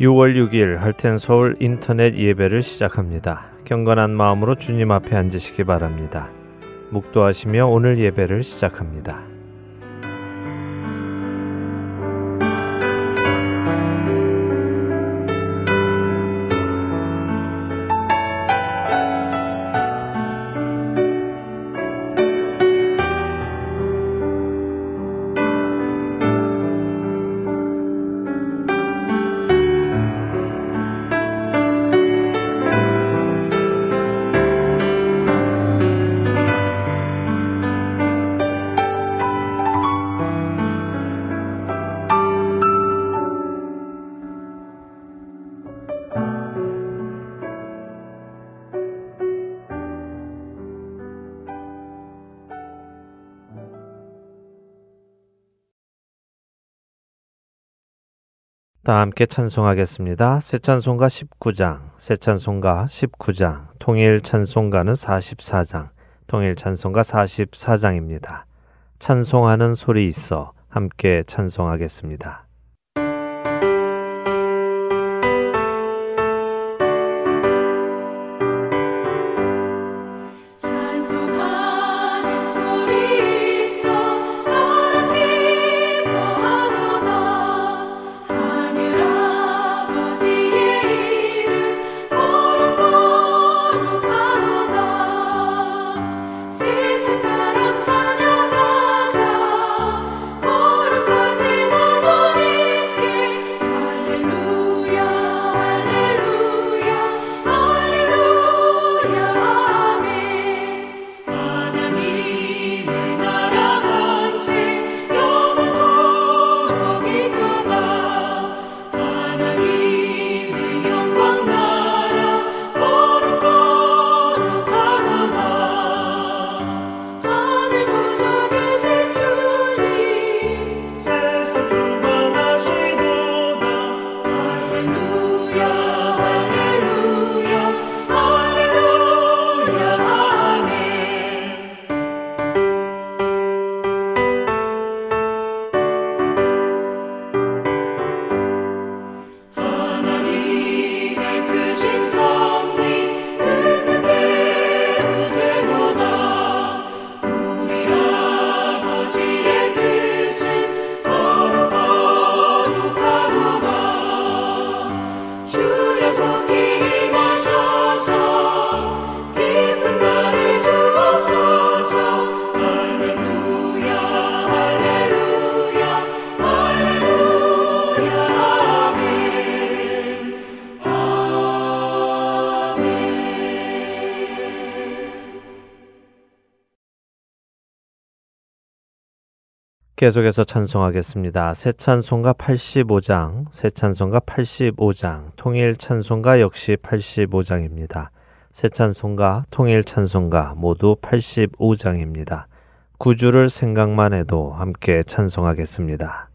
6월 6일 할텐 서울 인터넷 예배를 시작합니다. 경건한 마음으로 주님 앞에 앉으시기 바랍니다. 묵도하시며 오늘 예배를 시작합니다. 다 함께 찬송하겠습니다. 새 찬송가 19장, 새 찬송가 19장, 통일 찬송가는 44장, 통일 찬송가 44장입니다. 찬송하는 소리 있어 함께 찬송하겠습니다. 계속해서 찬송하겠습니다. 새 찬송가 85장, 새 찬송가 85장, 통일 찬송가 역시 85장입니다. 새 찬송가, 통일 찬송가 모두 85장입니다. 구주를 생각만 해도 함께 찬송하겠습니다.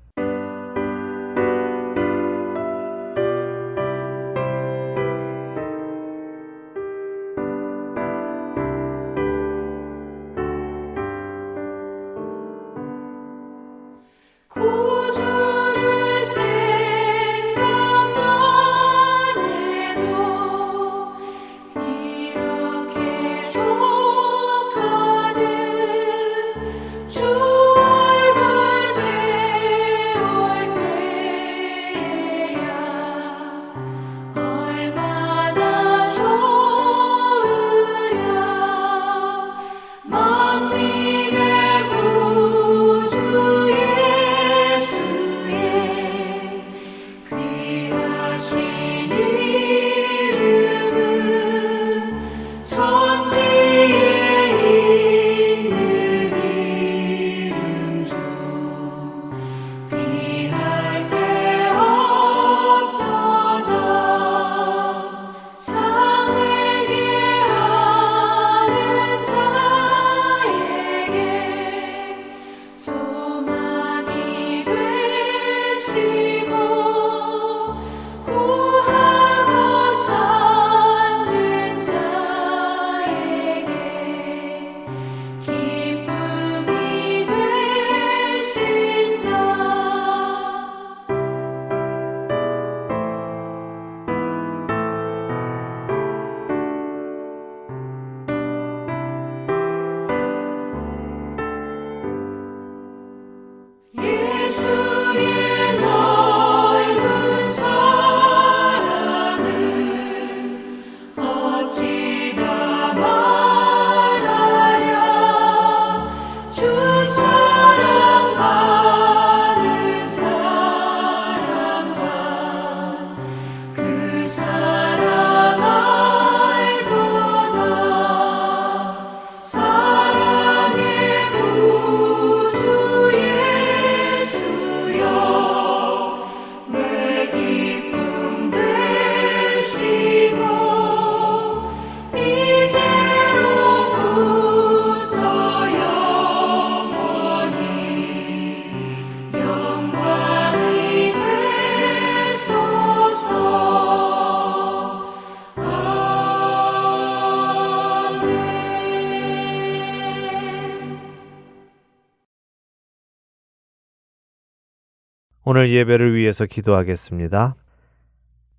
예배를 위해서 기도하겠습니다.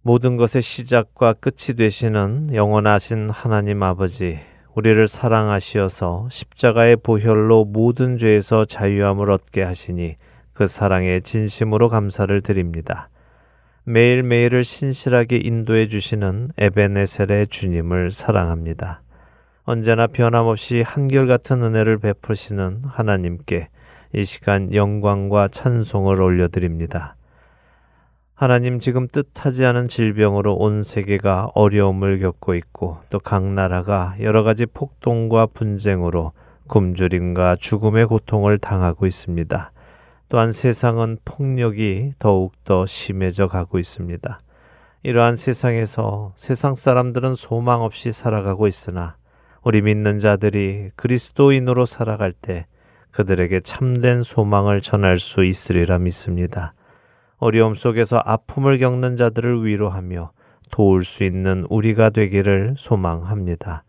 모든 것의 시작과 끝이 되시는 영원하신 하나님 아버지, 우리를 사랑하시어서 십자가의 보혈로 모든 죄에서 자유함을 얻게 하시니 그 사랑에 진심으로 감사를 드립니다. 매일매일을 신실하게 인도해 주시는 에베네셀의 주님을 사랑합니다. 언제나 변함없이 한결같은 은혜를 베푸시는 하나님께 이 시간 영광과 찬송을 올려드립니다. 하나님 지금 뜻하지 않은 질병으로 온 세계가 어려움을 겪고 있고 또 각 나라가 여러 가지 폭동과 분쟁으로 굶주림과 죽음의 고통을 당하고 있습니다. 또한 세상은 폭력이 더욱더 심해져 가고 있습니다. 이러한 세상에서 세상 사람들은 소망 없이 살아가고 있으나 우리 믿는 자들이 그리스도인으로 살아갈 때 그들에게 참된 소망을 전할 수 있으리라 믿습니다. 어려움 속에서 아픔을 겪는 자들을 위로하며 도울 수 있는 우리가 되기를 소망합니다.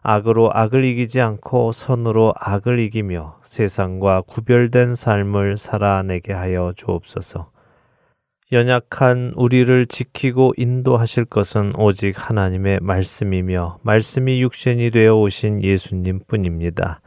악으로 악을 이기지 않고 선으로 악을 이기며 세상과 구별된 삶을 살아내게 하여 주옵소서. 연약한 우리를 지키고 인도하실 것은 오직 하나님의 말씀이며 말씀이 육신이 되어 오신 예수님 뿐입니다.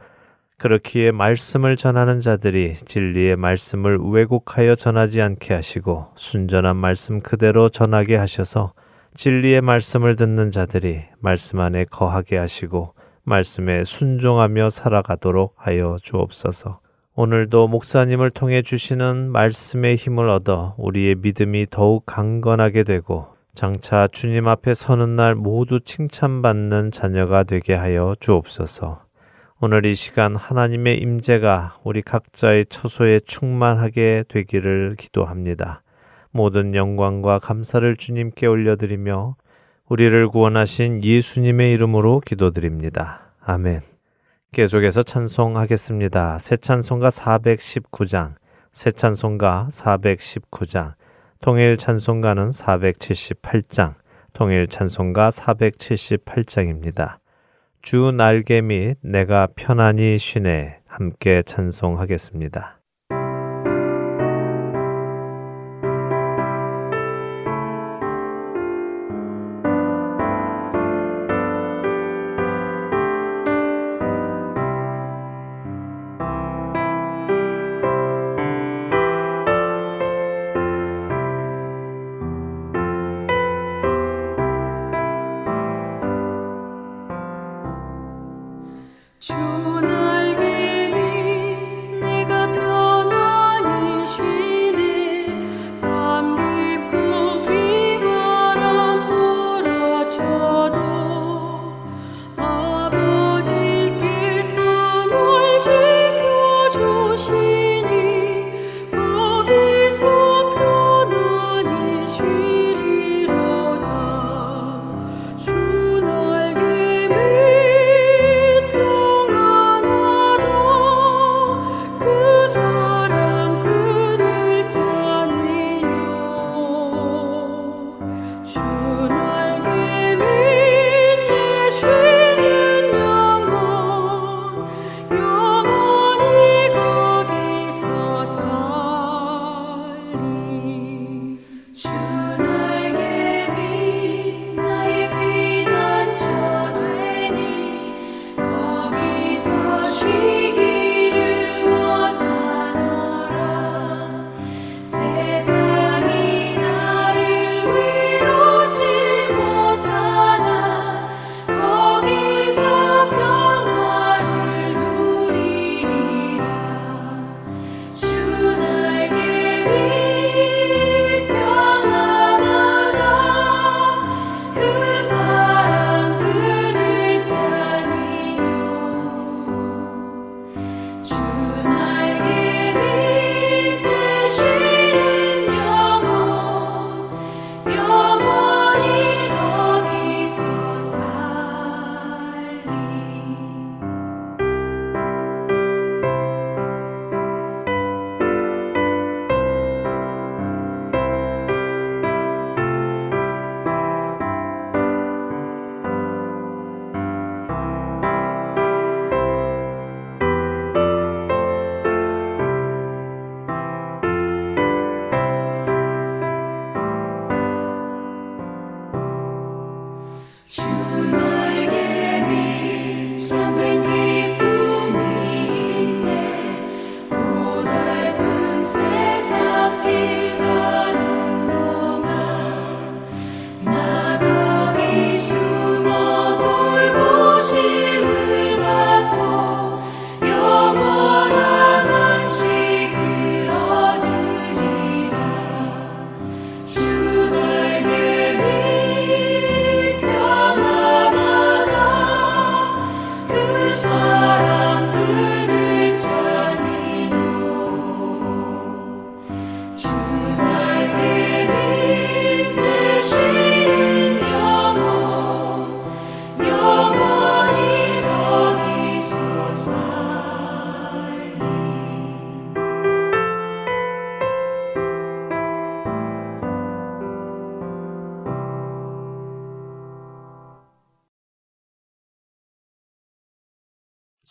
그렇기에 말씀을 전하는 자들이 진리의 말씀을 왜곡하여 전하지 않게 하시고 순전한 말씀 그대로 전하게 하셔서 진리의 말씀을 듣는 자들이 말씀 안에 거하게 하시고 말씀에 순종하며 살아가도록 하여 주옵소서. 오늘도 목사님을 통해 주시는 말씀의 힘을 얻어 우리의 믿음이 더욱 강건하게 되고 장차 주님 앞에 서는 날 모두 칭찬받는 자녀가 되게 하여 주옵소서. 오늘 이 시간 하나님의 임재가 우리 각자의 처소에 충만하게 되기를 기도합니다. 모든 영광과 감사를 주님께 올려드리며 우리를 구원하신 예수님의 이름으로 기도드립니다. 아멘. 계속해서 찬송하겠습니다. 새 찬송가 419장, 새 찬송가 419장, 통일 찬송가는 478장, 통일 찬송가 478장입니다. 주 날개 및 내가 편안히 쉬네 함께 찬송하겠습니다.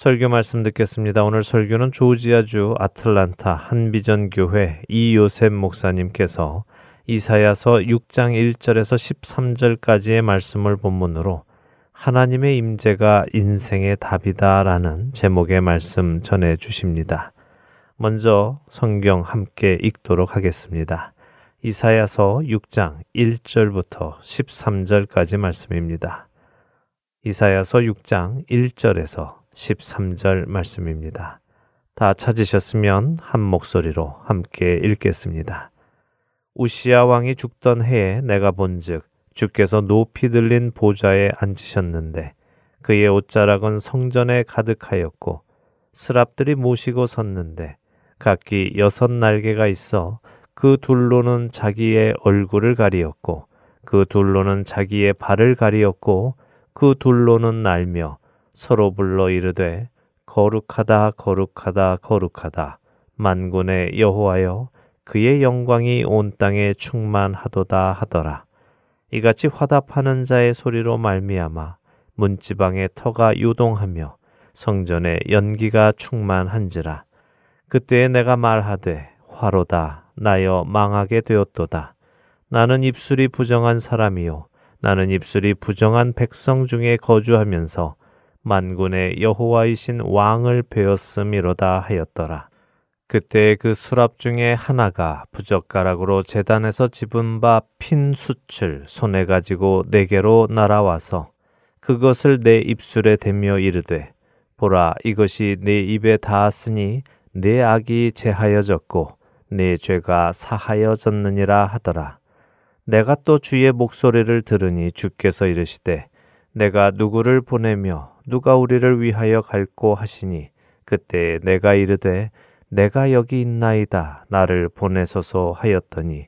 설교 말씀 듣겠습니다. 오늘 설교는 조지아주 아틀란타 한비전 교회 이요셉 목사님께서 이사야서 6장 1절에서 13절까지의 말씀을 본문으로 하나님의 임재가 인생의 답이다라는 제목의 말씀 전해 주십니다. 먼저 성경 함께 읽도록 하겠습니다. 이사야서 6장 1절부터 13절까지 말씀입니다. 이사야서 6장 1절에서 13절 말씀입니다. 다 찾으셨으면 한 목소리로 함께 읽겠습니다. 우시아 왕이 죽던 해에 내가 본즉 주께서 높이 들린 보좌에 앉으셨는데 그의 옷자락은 성전에 가득하였고 스랍들이 모시고 섰는데 각기 여섯 날개가 있어 그 둘로는 자기의 얼굴을 가리었고 그 둘로는 자기의 발을 가리었고 그 둘로는 날며 서로 불러 이르되 거룩하다 거룩하다 거룩하다. 만군의 여호와여 그의 영광이 온 땅에 충만하도다 하더라. 이같이 화답하는 자의 소리로 말미암아 문지방의 터가 요동하며 성전에 연기가 충만한지라. 그때에 내가 말하되 화로다 나여 망하게 되었도다. 나는 입술이 부정한 사람이요. 나는 입술이 부정한 백성 중에 거주하면서 만군의 여호와이신 왕을 배웠음이로다 하였더라. 그때 그 수랍 중에 하나가 부젓가락으로 재단에서 집은 바핀 숯을 손에 가지고 내게로 날아와서 그것을 내 입술에 대며 이르되 보라 이것이 내 입에 닿았으니 내 악이 제하여졌고 내 죄가 사하여졌느니라 하더라. 내가 또 주의 목소리를 들으니 주께서 이르시되 내가 누구를 보내며 누가 우리를 위하여 갈고 하시니 그때 내가 이르되 내가 여기 있나이다. 나를 보내소서 하였더니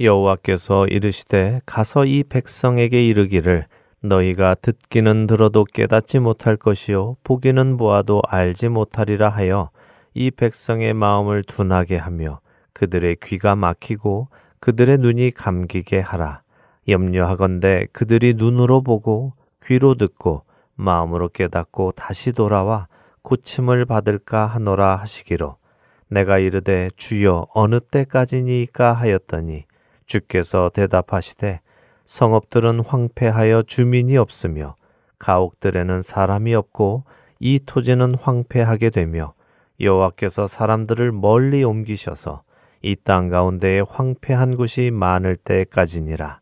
여호와께서 이르시되 가서 이 백성에게 이르기를 너희가 듣기는 들어도 깨닫지 못할 것이요 보기는 보아도 알지 못하리라 하여 이 백성의 마음을 둔하게 하며 그들의 귀가 막히고 그들의 눈이 감기게 하라. 염려하건대 그들이 눈으로 보고 귀로 듣고 마음으로 깨닫고 다시 돌아와 고침을 받을까 하노라 하시기로 내가 이르되 주여 어느 때까지니까 하였더니 주께서 대답하시되 성읍들은 황폐하여 주민이 없으며 가옥들에는 사람이 없고 이 토지는 황폐하게 되며 여호와께서 사람들을 멀리 옮기셔서 이 땅 가운데에 황폐한 곳이 많을 때까지니라.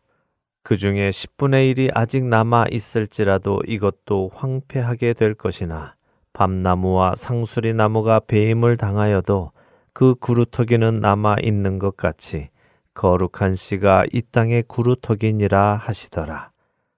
그 중에 10분의 1이 아직 남아 있을지라도 이것도 황폐하게 될 것이나 밤나무와 상수리 나무가 배임을 당하여도 그 구루터기는 남아 있는 것 같이 거룩한 씨가 이 땅의 구루터기니라 하시더라.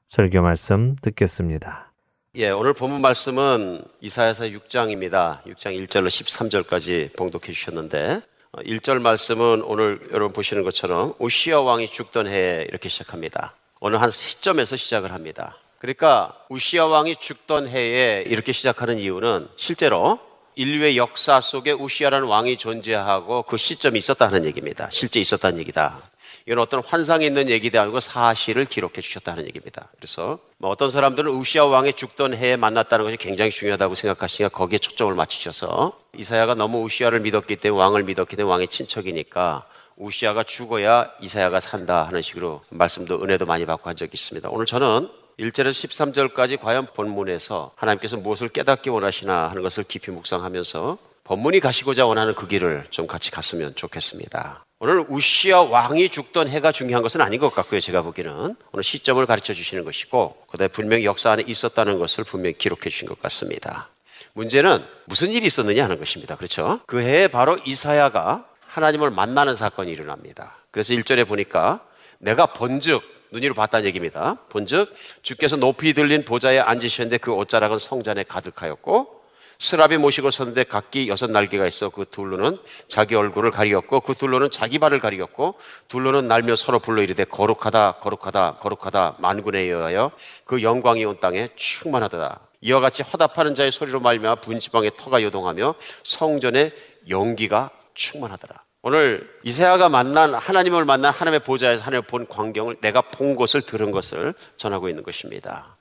설교 말씀 듣겠습니다. 예, 오늘 본문 말씀은 이사야서 6장입니다. 6장 1절로 13절까지 봉독해 주셨는데 1절 어, 말씀은 오늘 여러분 보시는 것처럼 우시아 왕이 죽던 해에 이렇게 시작합니다. 어느 한 시점에서 시작을 합니다. 그러니까 우시아 왕이 죽던 해에 이렇게 시작하는 이유는 실제로 인류의 역사 속에 우시아라는 왕이 존재하고 그 시점이 있었다는 얘기입니다. 실제 있었다는 얘기다. 이건 어떤 환상이 있는 얘기도 아니고 사실을 기록해 주셨다는 얘기입니다. 그래서 뭐 어떤 사람들은 우시아 왕이 죽던 해에 만났다는 것이 굉장히 중요하다고 생각하시니까 거기에 초점을 맞추셔서 이사야가 너무 우시아를 믿었기 때문에 왕을 믿었기 때문에 왕의 친척이니까 우시아가 죽어야 이사야가 산다 하는 식으로 말씀도 은혜도 많이 받고 한 적이 있습니다. 오늘 저는 1절에서 13절까지 과연 본문에서 하나님께서 무엇을 깨닫기 원하시나 하는 것을 깊이 묵상하면서 본문이 가시고자 원하는 그 길을 좀 같이 갔으면 좋겠습니다. 오늘 우시아 왕이 죽던 해가 중요한 것은 아닌 것 같고요. 제가 보기에는 오늘 시점을 가르쳐 주시는 것이고 그다음에 분명히 역사 안에 있었다는 것을 분명히 기록해 주신 것 같습니다. 문제는 무슨 일이 있었느냐 하는 것입니다. 그렇죠? 그 해에 바로 이사야가 하나님을 만나는 사건이 일어납니다. 그래서 1절에 보니까 내가 본즉 눈으로 봤다는 얘기입니다. 본즉 주께서 높이 들린 보좌에 앉으셨는데 그 옷자락은 성전에 가득하였고 스랍이 모시고 섰는데 각기 여섯 날개가 있어 그 둘로는 자기 얼굴을 가리었고 그 둘로는 자기 발을 가리었고 둘로는 날며 서로 불러 이르되 거룩하다 거룩하다 거룩하다 만군에 여하여 그 영광이 온 땅에 충만하다 이와 같이 화답하는 자의 소리로 말미암아 분지방에 터가 요동하며 성전에 연기가 충만하더라. 오늘 이세아가 만난 하나님을 만난 하나님의 보좌에서 하나님을 본 광경을 내가 본 것을 들은 것을 전하고 있는 것입니다.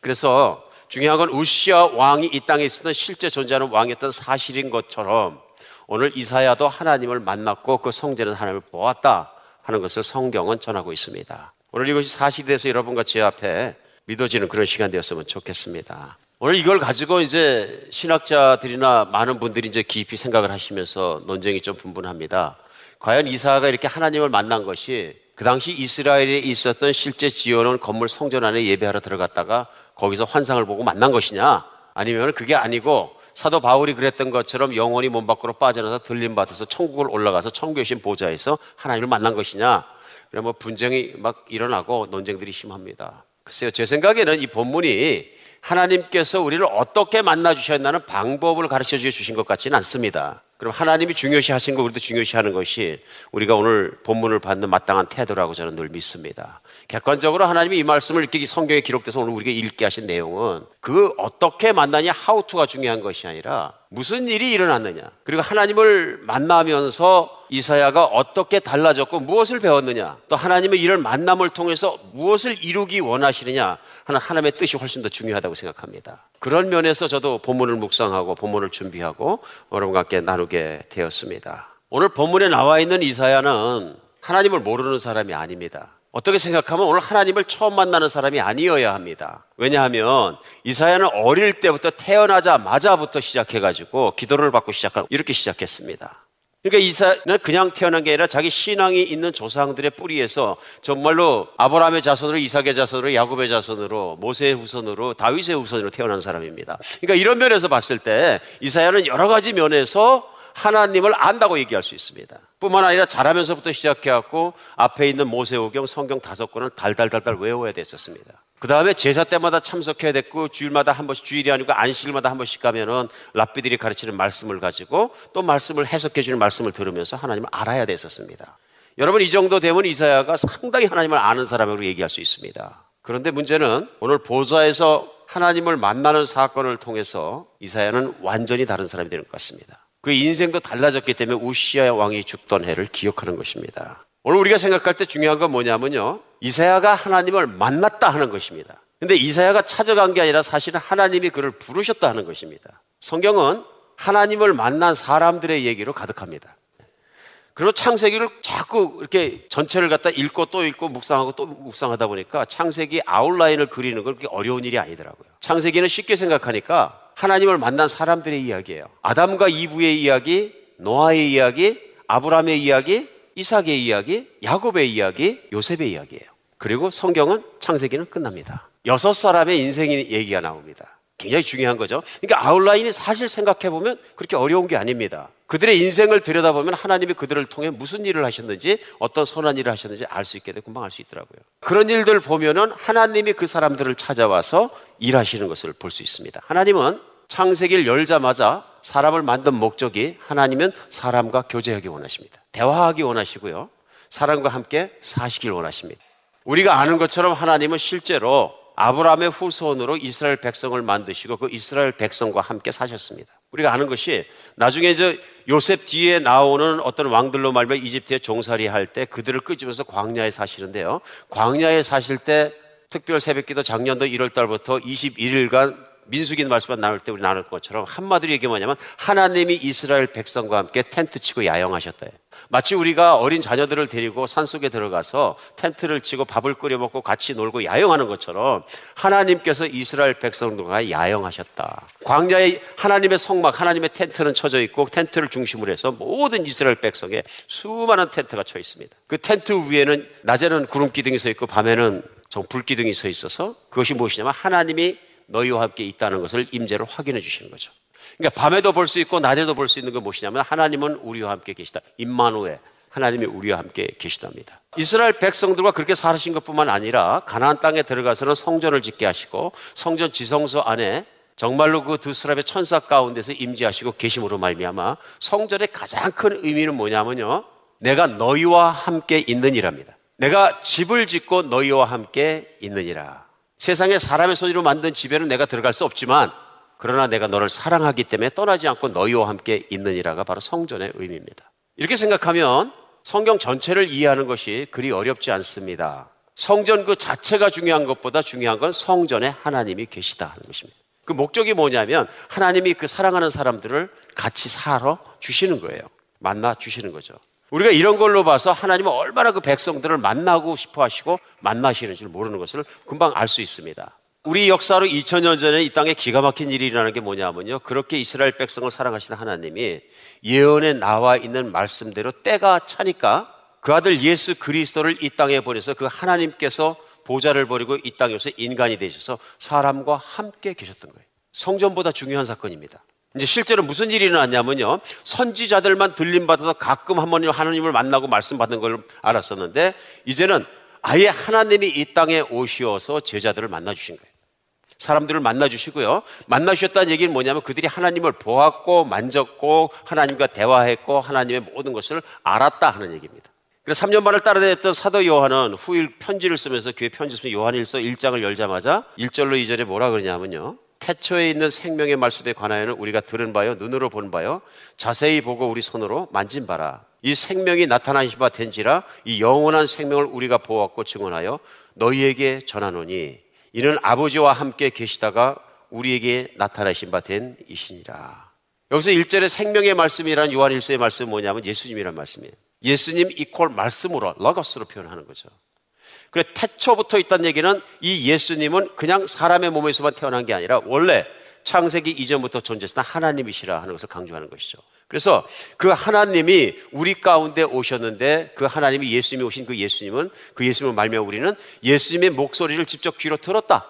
그래서 중요한 건 우시아 왕이 이 땅에 있었던 실제 존재하는 왕이었던 사실인 것처럼 오늘 이사야도 하나님을 만났고 그 성전은 하나님을 보았다 하는 것을 성경은 전하고 있습니다. 오늘 이것이 사실이 돼서 여러분과 제 앞에 믿어지는 그런 시간 되었으면 좋겠습니다. 오늘 이걸 가지고 이제 신학자들이나 많은 분들이 이제 깊이 생각을 하시면서 논쟁이 좀 분분합니다. 과연 이사가 이렇게 하나님을 만난 것이 그 당시 이스라엘에 있었던 실제 지어놓은 건물 성전 안에 예배하러 들어갔다가 거기서 환상을 보고 만난 것이냐? 아니면 그게 아니고 사도 바울이 그랬던 것처럼 영혼이 몸 밖으로 빠져나서 들림 받아서 천국을 올라가서 청교신 보좌에서 하나님을 만난 것이냐? 그러면 뭐 분쟁이 막 일어나고 논쟁들이 심합니다. 글쎄요, 제 생각에는 이 본문이 하나님께서 우리를 어떻게 만나 주셨나는 방법을 가르쳐 주신 것 같지는 않습니다. 그럼 하나님이 중요시 하신 거 우리도 중요시 하는 것이 우리가 오늘 본문을 받는 마땅한 태도라고 저는 늘 믿습니다. 객관적으로 하나님이 이 말씀을 이렇게 성경에 기록돼서 오늘 우리가 읽게 하신 내용은 그 어떻게 만나냐 하우투가 중요한 것이 아니라 무슨 일이 일어났느냐 그리고 하나님을 만나면서 이사야가 어떻게 달라졌고 무엇을 배웠느냐 또 하나님의 이런 만남을 통해서 무엇을 이루기 원하시느냐 하는 하나님의 뜻이 훨씬 더 중요하다고 생각합니다. 그런 면에서 저도 본문을 묵상하고 본문을 준비하고 여러분과 함께 나누게 되었습니다. 오늘 본문에 나와 있는 이사야는 하나님을 모르는 사람이 아닙니다. 어떻게 생각하면 오늘 하나님을 처음 만나는 사람이 아니어야 합니다. 왜냐하면 이사야는 어릴 때부터 태어나자마자부터 시작해가지고 기도를 받고 시작하고 이렇게 시작했습니다. 그러니까 이사는 그냥 태어난 게 아니라 자기 신앙이 있는 조상들의 뿌리에서 정말로 아브라함의 자손으로 이삭의 자손으로 야곱의 자손으로 모세의 후손으로 다윗의 후손으로 태어난 사람입니다. 그러니까 이런 면에서 봤을 때 이사야는 여러 가지 면에서 하나님을 안다고 얘기할 수 있습니다. 뿐만 아니라 자라면서부터 시작해갖고 앞에 있는 모세오경 성경 다섯 권을 달달달달 외워야 됐었습니다. 그 다음에 제사 때마다 참석해야 됐고 주일마다 한 번씩 주일이 아니고 안식일마다 한 번씩 가면은 랍비들이 가르치는 말씀을 가지고 또 말씀을 해석해 주는 말씀을 들으면서 하나님을 알아야 됐었습니다. 여러분 이 정도 되면 이사야가 상당히 하나님을 아는 사람으로 얘기할 수 있습니다. 그런데 문제는 오늘 보좌에서 하나님을 만나는 사건을 통해서 이사야는 완전히 다른 사람이 되는 것 같습니다. 그 인생도 달라졌기 때문에 우시아 왕이 죽던 해를 기억하는 것입니다. 오늘 우리가 생각할 때 중요한 건 뭐냐면요. 이사야가 하나님을 만났다 하는 것입니다. 근데 이사야가 찾아간 게 아니라 사실은 하나님이 그를 부르셨다 하는 것입니다. 성경은 하나님을 만난 사람들의 얘기로 가득합니다. 그리고 창세기를 자꾸 이렇게 전체를 갖다 읽고 또 읽고 묵상하고 또 묵상하다 보니까 창세기 아웃라인을 그리는 건 그렇게 어려운 일이 아니더라고요. 창세기는 쉽게 생각하니까 하나님을 만난 사람들의 이야기예요. 아담과 이브의 이야기, 노아의 이야기, 아브라함의 이야기, 이삭의 이야기, 야곱의 이야기, 요셉의 이야기예요. 그리고 성경은 창세기는 끝납니다. 여섯 사람의 인생의 얘기가 나옵니다. 굉장히 중요한 거죠. 그러니까 아웃라인이 사실 생각해 보면 그렇게 어려운 게 아닙니다. 그들의 인생을 들여다보면 하나님이 그들을 통해 무슨 일을 하셨는지 어떤 선한 일을 하셨는지 알 수 있게 돼 금방 알 수 있더라고요. 그런 일들 보면은 하나님이 그 사람들을 찾아와서 일하시는 것을 볼 수 있습니다. 하나님은 창세기를 열자마자 사람을 만든 목적이 하나님은 사람과 교제하기 원하십니다. 대화하기 원하시고요. 사람과 함께 사시길 원하십니다. 우리가 아는 것처럼 하나님은 실제로 아브라함의 후손으로 이스라엘 백성을 만드시고 그 이스라엘 백성과 함께 사셨습니다. 우리가 아는 것이 나중에 저 요셉 뒤에 나오는 어떤 왕들로 말며 이집트에 종살이 할 때 그들을 끄집어서 광야에 사시는데요. 광야에 사실 때 특별 새벽기도 작년도 1월 달부터 21일간 민수기 말씀만 나눌 때 우리 나눌 것처럼 한마디로 얘기하면 뭐냐면 하나님이 이스라엘 백성과 함께 텐트 치고 야영하셨다. 마치 우리가 어린 자녀들을 데리고 산속에 들어가서 텐트를 치고 밥을 끓여 먹고 같이 놀고 야영하는 것처럼 하나님께서 이스라엘 백성들과 야영하셨다. 광야에 하나님의 성막, 하나님의 텐트는 쳐져 있고 텐트를 중심으로 해서 모든 이스라엘 백성에 수많은 텐트가 쳐 있습니다. 그 텐트 위에는 낮에는 구름 기둥이 서 있고 밤에는 불 기둥이 서 있어서 그것이 무엇이냐면 하나님이 너희와 함께 있다는 것을 임재로 확인해 주시는 거죠. 그러니까 밤에도 볼 수 있고 낮에도 볼 수 있는 건 무엇이냐면 하나님은 우리와 함께 계시다. 임마누에 하나님이 우리와 함께 계시답니다. 이스라엘 백성들과 그렇게 살으신 것뿐만 아니라 가나안 땅에 들어가서는 성전을 짓게 하시고 성전 지성소 안에 정말로 그두 사람의 천사 가운데서 임재하시고 계심으로 말미암아 성전의 가장 큰 의미는 뭐냐면요. 내가 너희와 함께 있느니랍니다. 내가 집을 짓고 너희와 함께 있느니라. 세상에 사람의 손으로 만든 집에는 내가 들어갈 수 없지만 그러나 내가 너를 사랑하기 때문에 떠나지 않고 너희와 함께 있느니라가 바로 성전의 의미입니다. 이렇게 생각하면 성경 전체를 이해하는 것이 그리 어렵지 않습니다. 성전 그 자체가 중요한 것보다 중요한 건 성전에 하나님이 계시다 하는 것입니다. 그 목적이 뭐냐면 하나님이 그 사랑하는 사람들을 같이 살아 주시는 거예요. 만나 주시는 거죠. 우리가 이런 걸로 봐서 하나님은 얼마나 그 백성들을 만나고 싶어 하시고 만나시는 줄 모르는 것을 금방 알 수 있습니다. 우리 역사로 2000년 전에 이 땅에 기가 막힌 일이 일어나는 게 뭐냐면요. 그렇게 이스라엘 백성을 사랑하시는 하나님이 예언에 나와 있는 말씀대로 때가 차니까 그 아들 예수 그리스도를 이 땅에 보내서 그 하나님께서 보좌를 버리고 이 땅에서 인간이 되셔서 사람과 함께 계셨던 거예요. 성전보다 중요한 사건입니다. 이제 실제로 무슨 일이 일어났냐면요. 선지자들만 들림받아서 가끔 한 번 하나님을 만나고 말씀 받는 걸 알았었는데 이제는 아예 하나님이 이 땅에 오시어서 제자들을 만나 주신 거예요. 사람들을 만나 주시고요. 만나 주셨다는 얘기는 뭐냐면 그들이 하나님을 보았고 만졌고 하나님과 대화했고 하나님의 모든 것을 알았다 하는 얘기입니다. 그래서 3년 반을 따라다녔던 사도 요한은 후일 편지를 쓰면서 교회 편지 쓰면 요한일서 1장을 열자마자 1절로 2절에 뭐라 그러냐면요. 태초에 있는 생명의 말씀에 관하여는 우리가 들은 바요 눈으로 본 바요 자세히 보고 우리 손으로 만진 바라. 이 생명이 나타나신 바 된지라 이 영원한 생명을 우리가 보았고 증언하여 너희에게 전하노니 이는 아버지와 함께 계시다가 우리에게 나타나신 바 된 이시니라. 여기서 1절에 생명의 말씀이라는 요한 일서의 말씀은 뭐냐면 예수님이란 말씀이에요. 예수님 이퀄 말씀으로 러거스로 표현하는 거죠. 그래 태초부터 있다는 얘기는 이 예수님은 그냥 사람의 몸에서만 태어난 게 아니라 원래 창세기 이전부터 존재했던 하나님이시라 하는 것을 강조하는 것이죠. 그래서 그 하나님이 우리 가운데 오셨는데 그 하나님이 예수님이 오신 그 예수님은 그 예수님을 말며 우리는 예수님의 목소리를 직접 귀로 들었다.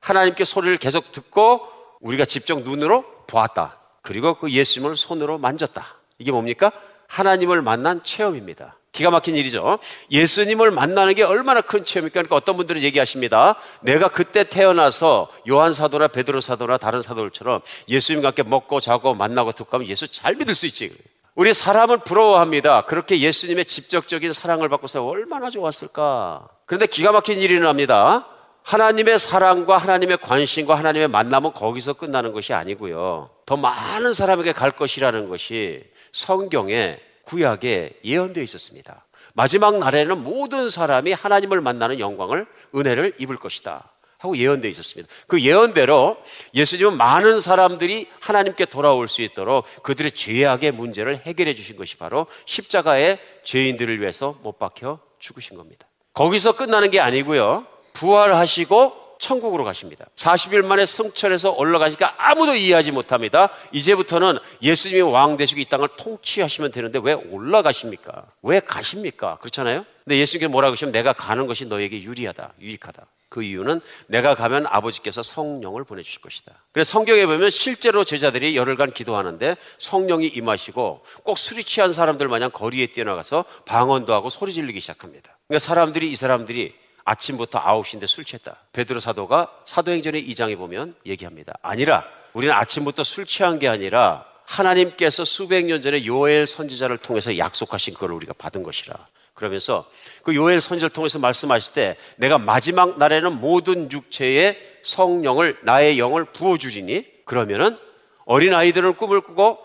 하나님께 소리를 계속 듣고 우리가 직접 눈으로 보았다. 그리고 그 예수님을 손으로 만졌다. 이게 뭡니까? 하나님을 만난 체험입니다. 기가 막힌 일이죠. 예수님을 만나는 게 얼마나 큰 체험입니까? 그러니까 어떤 분들은 얘기하십니다. 내가 그때 태어나서 요한 사도나 베드로 사도나 다른 사도들처럼 예수님과 함께 먹고 자고 만나고 듣고 하면 예수 잘 믿을 수 있지. 우리 사람을 부러워합니다. 그렇게 예수님의 직접적인 사랑을 받고서 얼마나 좋았을까. 그런데 기가 막힌 일이 일어납니다. 하나님의 사랑과 하나님의 관심과 하나님의 만남은 거기서 끝나는 것이 아니고요. 더 많은 사람에게 갈 것이라는 것이 성경에 구약에 예언되어 있었습니다. 마지막 날에는 모든 사람이 하나님을 만나는 영광을 은혜를 입을 것이다. 하고 예언되어 있었습니다. 그 예언대로 예수님은 많은 사람들이 하나님께 돌아올 수 있도록 그들의 죄악의 문제를 해결해 주신 것이 바로 십자가의 죄인들을 위해서 못 박혀 죽으신 겁니다. 거기서 끝나는 게 아니고요. 부활하시고 천국으로 가십니다. 40일 만에 승천해서 올라가시니까 아무도 이해하지 못합니다. 이제부터는 예수님이 왕 되시고 이 땅을 통치하시면 되는데 왜 올라가십니까? 왜 가십니까? 그렇잖아요? 근데 예수님께서 뭐라고 하시면 내가 가는 것이 너에게 유리하다, 유익하다. 그 이유는 내가 가면 아버지께서 성령을 보내주실 것이다. 그래서 성경에 보면 실제로 제자들이 열흘간 기도하는데 성령이 임하시고 꼭 술이 취한 사람들 마냥 거리에 뛰어나가서 방언도 하고 소리 지르기 시작합니다. 그러니까 사람들이 이 사람들이 아침부터 9시인데 술 취했다. 베드로 사도가 사도행전의 2장에 보면 얘기합니다. 아니라 우리는 아침부터 술 취한 게 아니라 하나님께서 수백 년 전에 요엘 선지자를 통해서 약속하신 그걸 우리가 받은 것이라. 그러면서 그 요엘 선지를 통해서 말씀하실 때 내가 마지막 날에는 모든 육체에 성령을 나의 영을 부어 주리니 그러면은 어린 아이들은 꿈을 꾸고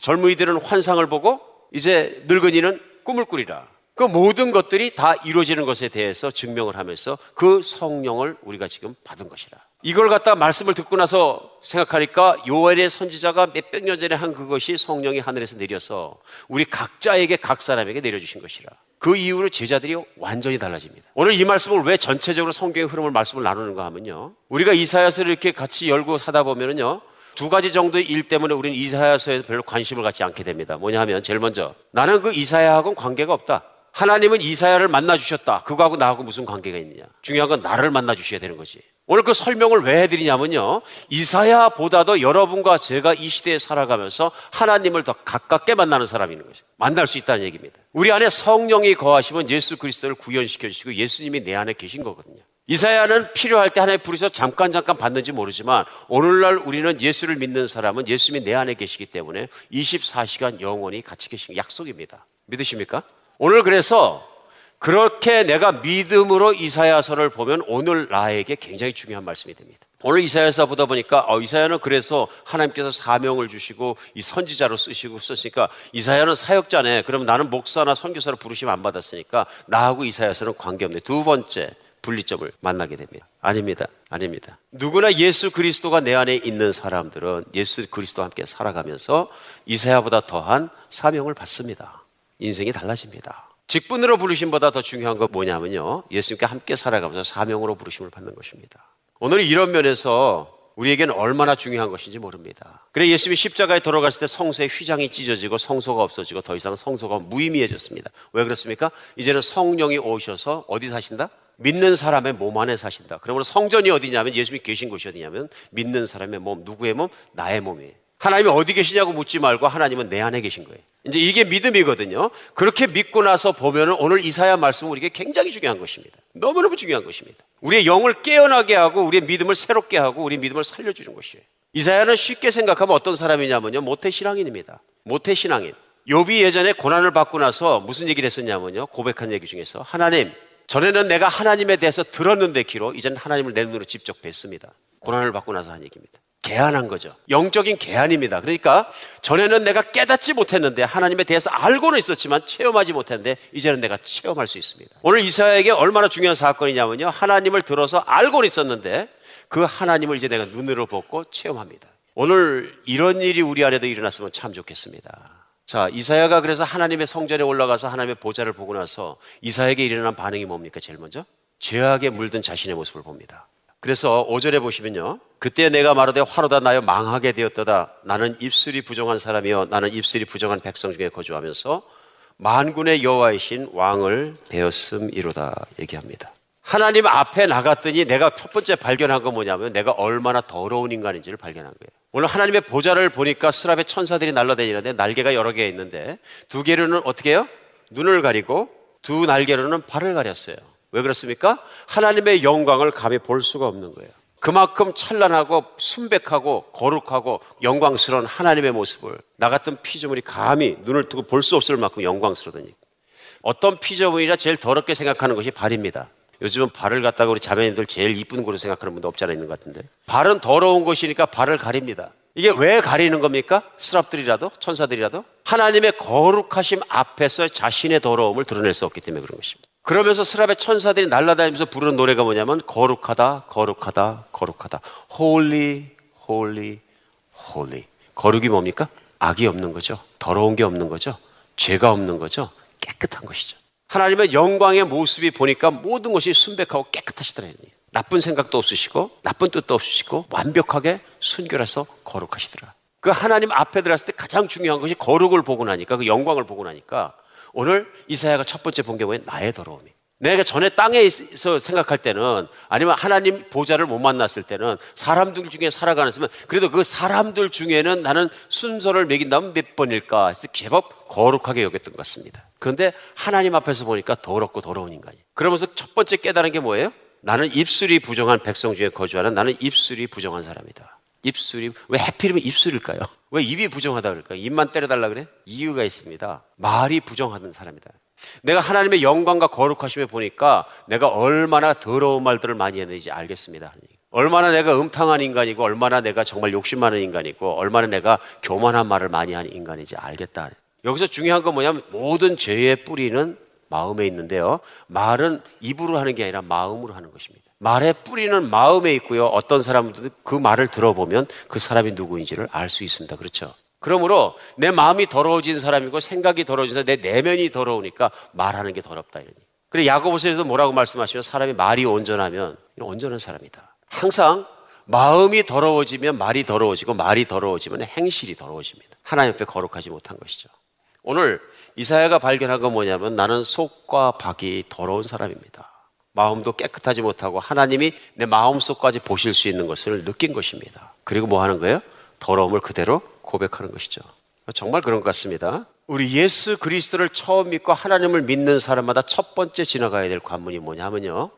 젊은이들은 환상을 보고 이제 늙은이는 꿈을 꾸리라. 그 모든 것들이 다 이루어지는 것에 대해서 증명을 하면서 그 성령을 우리가 지금 받은 것이라. 이걸 갖다 말씀을 듣고 나서 생각하니까 요엘의 선지자가 몇백 년 전에 한 그것이 성령이 하늘에서 내려서 우리 각자에게 각 사람에게 내려주신 것이라. 그 이후로 제자들이 완전히 달라집니다. 오늘 이 말씀을 왜 전체적으로 성경의 흐름을 말씀을 나누는가 하면요. 우리가 이사야서를 이렇게 같이 열고 하다 보면은요. 두 가지 정도의 일 때문에 우리는 이사야서에 별로 관심을 갖지 않게 됩니다. 뭐냐 하면 제일 먼저 나는 그 이사야하고는 관계가 없다. 하나님은 이사야를 만나 주셨다. 그거하고 나하고 무슨 관계가 있느냐? 중요한 건 나를 만나 주셔야 되는 거지. 오늘 그 설명을 왜 해드리냐면요. 이사야보다도 여러분과 제가 이 시대에 살아가면서 하나님을 더 가깝게 만나는 사람이 있는 거죠. 만날 수 있다는 얘기입니다. 우리 안에 성령이 거하시면 예수 그리스도를 구현시켜 주시고 예수님이 내 안에 계신 거거든요. 이사야는 필요할 때 하나님 부르셔서 잠깐 잠깐 받는지 모르지만 오늘날 우리는 예수를 믿는 사람은 예수님이 내 안에 계시기 때문에 24시간 영원히 같이 계신 약속입니다. 믿으십니까? 오늘 그래서 그렇게 내가 믿음으로 이사야서를 보면 오늘 나에게 굉장히 중요한 말씀이 됩니다. 오늘 이사야서 보다 보니까 어, 이사야는 그래서 하나님께서 사명을 주시고 이 선지자로 쓰시고 썼으니까 이사야는 사역자네. 그럼 나는 목사나 선교사로 부르시면 안 받았으니까 나하고 이사야서는 관계없네. 두 번째 분리점을 만나게 됩니다. 아닙니다. 아닙니다. 누구나 예수 그리스도가 내 안에 있는 사람들은 예수 그리스도와 함께 살아가면서 이사야보다 더한 사명을 받습니다. 인생이 달라집니다. 직분으로 부르심보다 더 중요한 건 뭐냐면요. 예수님과 함께 살아가면서 사명으로 부르심을 받는 것입니다. 오늘 이런 면에서 우리에게는 얼마나 중요한 것인지 모릅니다. 그래 예수님이 십자가에 돌아갔을 때 성소의 휘장이 찢어지고 성소가 없어지고 더 이상 성소가 무의미해졌습니다. 왜 그렇습니까? 이제는 성령이 오셔서 어디 사신다? 믿는 사람의 몸 안에 사신다. 그러므로 성전이 어디냐면 예수님이 계신 곳이 어디냐면 믿는 사람의 몸, 누구의 몸? 나의 몸이에요. 하나님이 어디 계시냐고 묻지 말고 하나님은 내 안에 계신 거예요. 이제 이게 믿음이거든요. 그렇게 믿고 나서 보면은 오늘 이사야 말씀은 우리에게 굉장히 중요한 것입니다. 너무너무 중요한 것입니다. 우리의 영을 깨어나게 하고 우리의 믿음을 새롭게 하고 우리의 믿음을 살려주는 것이에요. 이사야는 쉽게 생각하면 어떤 사람이냐면요. 모태신앙인입니다. 모태신앙인. 욥이 예전에 고난을 받고 나서 무슨 얘기를 했었냐면요. 고백한 얘기 중에서 하나님, 전에는 내가 하나님에 대해서 들었는데 기로 이제는 하나님을 내 눈으로 직접 뵀습니다. 고난을 받고 나서 한 얘기입니다. 개안한 거죠. 영적인 개안입니다. 그러니까 전에는 내가 깨닫지 못했는데 하나님에 대해서 알고는 있었지만 체험하지 못했는데 이제는 내가 체험할 수 있습니다. 오늘 이사야에게 얼마나 중요한 사건이냐면요. 하나님을 들어서 알고는 있었는데 그 하나님을 이제 내가 눈으로 보고 체험합니다. 오늘 이런 일이 우리 안에도 일어났으면 참 좋겠습니다. 자, 이사야가 그래서 하나님의 성전에 올라가서 하나님의 보좌를 보고 나서 이사야에게 일어난 반응이 뭡니까? 제일 먼저 죄악에 물든 자신의 모습을 봅니다. 그래서 5절에 보시면요. 그때 내가 말하되 화로다 나여 망하게 되었도다. 나는 입술이 부정한 사람이요. 나는 입술이 부정한 백성 중에 거주하면서 만군의 여호와이신 왕을 되었음이로다 얘기합니다. 하나님 앞에 나갔더니 내가 첫 번째 발견한 건 뭐냐면 내가 얼마나 더러운 인간인지를 발견한 거예요. 오늘 하나님의 보좌를 보니까 스랍의 천사들이 날라다니는데 날개가 여러 개 있는데 두 개로는 어떻게 해요? 눈을 가리고 두 날개로는 발을 가렸어요. 왜 그렇습니까? 하나님의 영광을 감히 볼 수가 없는 거예요. 그만큼 찬란하고 순백하고 거룩하고 영광스러운 하나님의 모습을 나 같은 피조물이 감히 눈을 뜨고 볼 수 없을 만큼 영광스러더니 어떤 피조물이라 제일 더럽게 생각하는 것이 발입니다. 요즘은 발을 갖다가 우리 자매님들 제일 이쁜 거로 생각하는 분도 없지 않아 있는 것 같은데 발은 더러운 것이니까 발을 가립니다. 이게 왜 가리는 겁니까? 스랍들이라도 천사들이라도 하나님의 거룩하심 앞에서 자신의 더러움을 드러낼 수 없기 때문에 그런 것입니다. 그러면서 스랍의 천사들이 날아다니면서 부르는 노래가 뭐냐면 거룩하다, 거룩하다, 거룩하다. holy, holy, holy. 거룩이 뭡니까? 악이 없는 거죠. 더러운 게 없는 거죠. 죄가 없는 거죠. 깨끗한 것이죠. 하나님의 영광의 모습이 보니까 모든 것이 순백하고 깨끗하시더라니. 나쁜 생각도 없으시고 나쁜 뜻도 없으시고 완벽하게 순결해서 거룩하시더라. 그 하나님 앞에 들어갔을 때 가장 중요한 것이 거룩을 보고 나니까 그 영광을 보고 나니까 오늘 이사야가 첫 번째 본 게 뭐예요? 나의 더러움이. 내가 전에 땅에 있어 생각할 때는 아니면 하나님 보좌를 못 만났을 때는 사람들 중에 살아가는 으면 그래도 그 사람들 중에는 나는 순서를 매긴다면 몇 번일까 해서 제법 거룩하게 여겼던 것 같습니다. 그런데 하나님 앞에서 보니까 더럽고 더러운 인간이. 그러면서 첫 번째 깨달은 게 뭐예요? 나는 입술이 부정한 백성 중에 거주하는 나는 입술이 부정한 사람이다. 입술이 왜 해필이면 입술일까요? 왜 입이 부정하다 그럴까요? 입만 때려달라 그래? 이유가 있습니다. 말이 부정하는 사람이다. 내가 하나님의 영광과 거룩하심에 보니까 내가 얼마나 더러운 말들을 많이 했는지 알겠습니다. 얼마나 내가 음탕한 인간이고 얼마나 내가 정말 욕심 많은 인간이고 얼마나 내가 교만한 말을 많이 하는 인간인지 알겠다. 여기서 중요한 건 뭐냐면 모든 죄의 뿌리는 마음에 있는데요. 말은 입으로 하는 게 아니라 마음으로 하는 것입니다. 말의 뿌리는 마음에 있고요. 어떤 사람들은 그 말을 들어보면 그 사람이 누구인지를 알 수 있습니다. 그렇죠? 그러므로 내 마음이 더러워진 사람이고 생각이 더러워진 사람, 내 내면이 더러우니까 말하는 게 더럽다 이러니. 그래 야고보서에도 뭐라고 말씀하시면 사람이 말이 온전하면 온전한 사람이다. 항상 마음이 더러워지면 말이 더러워지고 말이 더러워지면 행실이 더러워집니다. 하나님 앞에 거룩하지 못한 것이죠. 오늘 이사야가 발견한 건 뭐냐면 나는 속과 박이 더러운 사람입니다. 마음도 깨끗하지 못하고 하나님이 내 마음속까지 보실 수 있는 것을 느낀 것입니다. 그리고 뭐 하는 거예요? 더러움을 그대로 고백하는 것이죠. 정말 그런 것 같습니다. 우리 예수 그리스도를 처음 믿고 하나님을 믿는 사람마다 첫 번째 지나가야 될 관문이 뭐냐면요.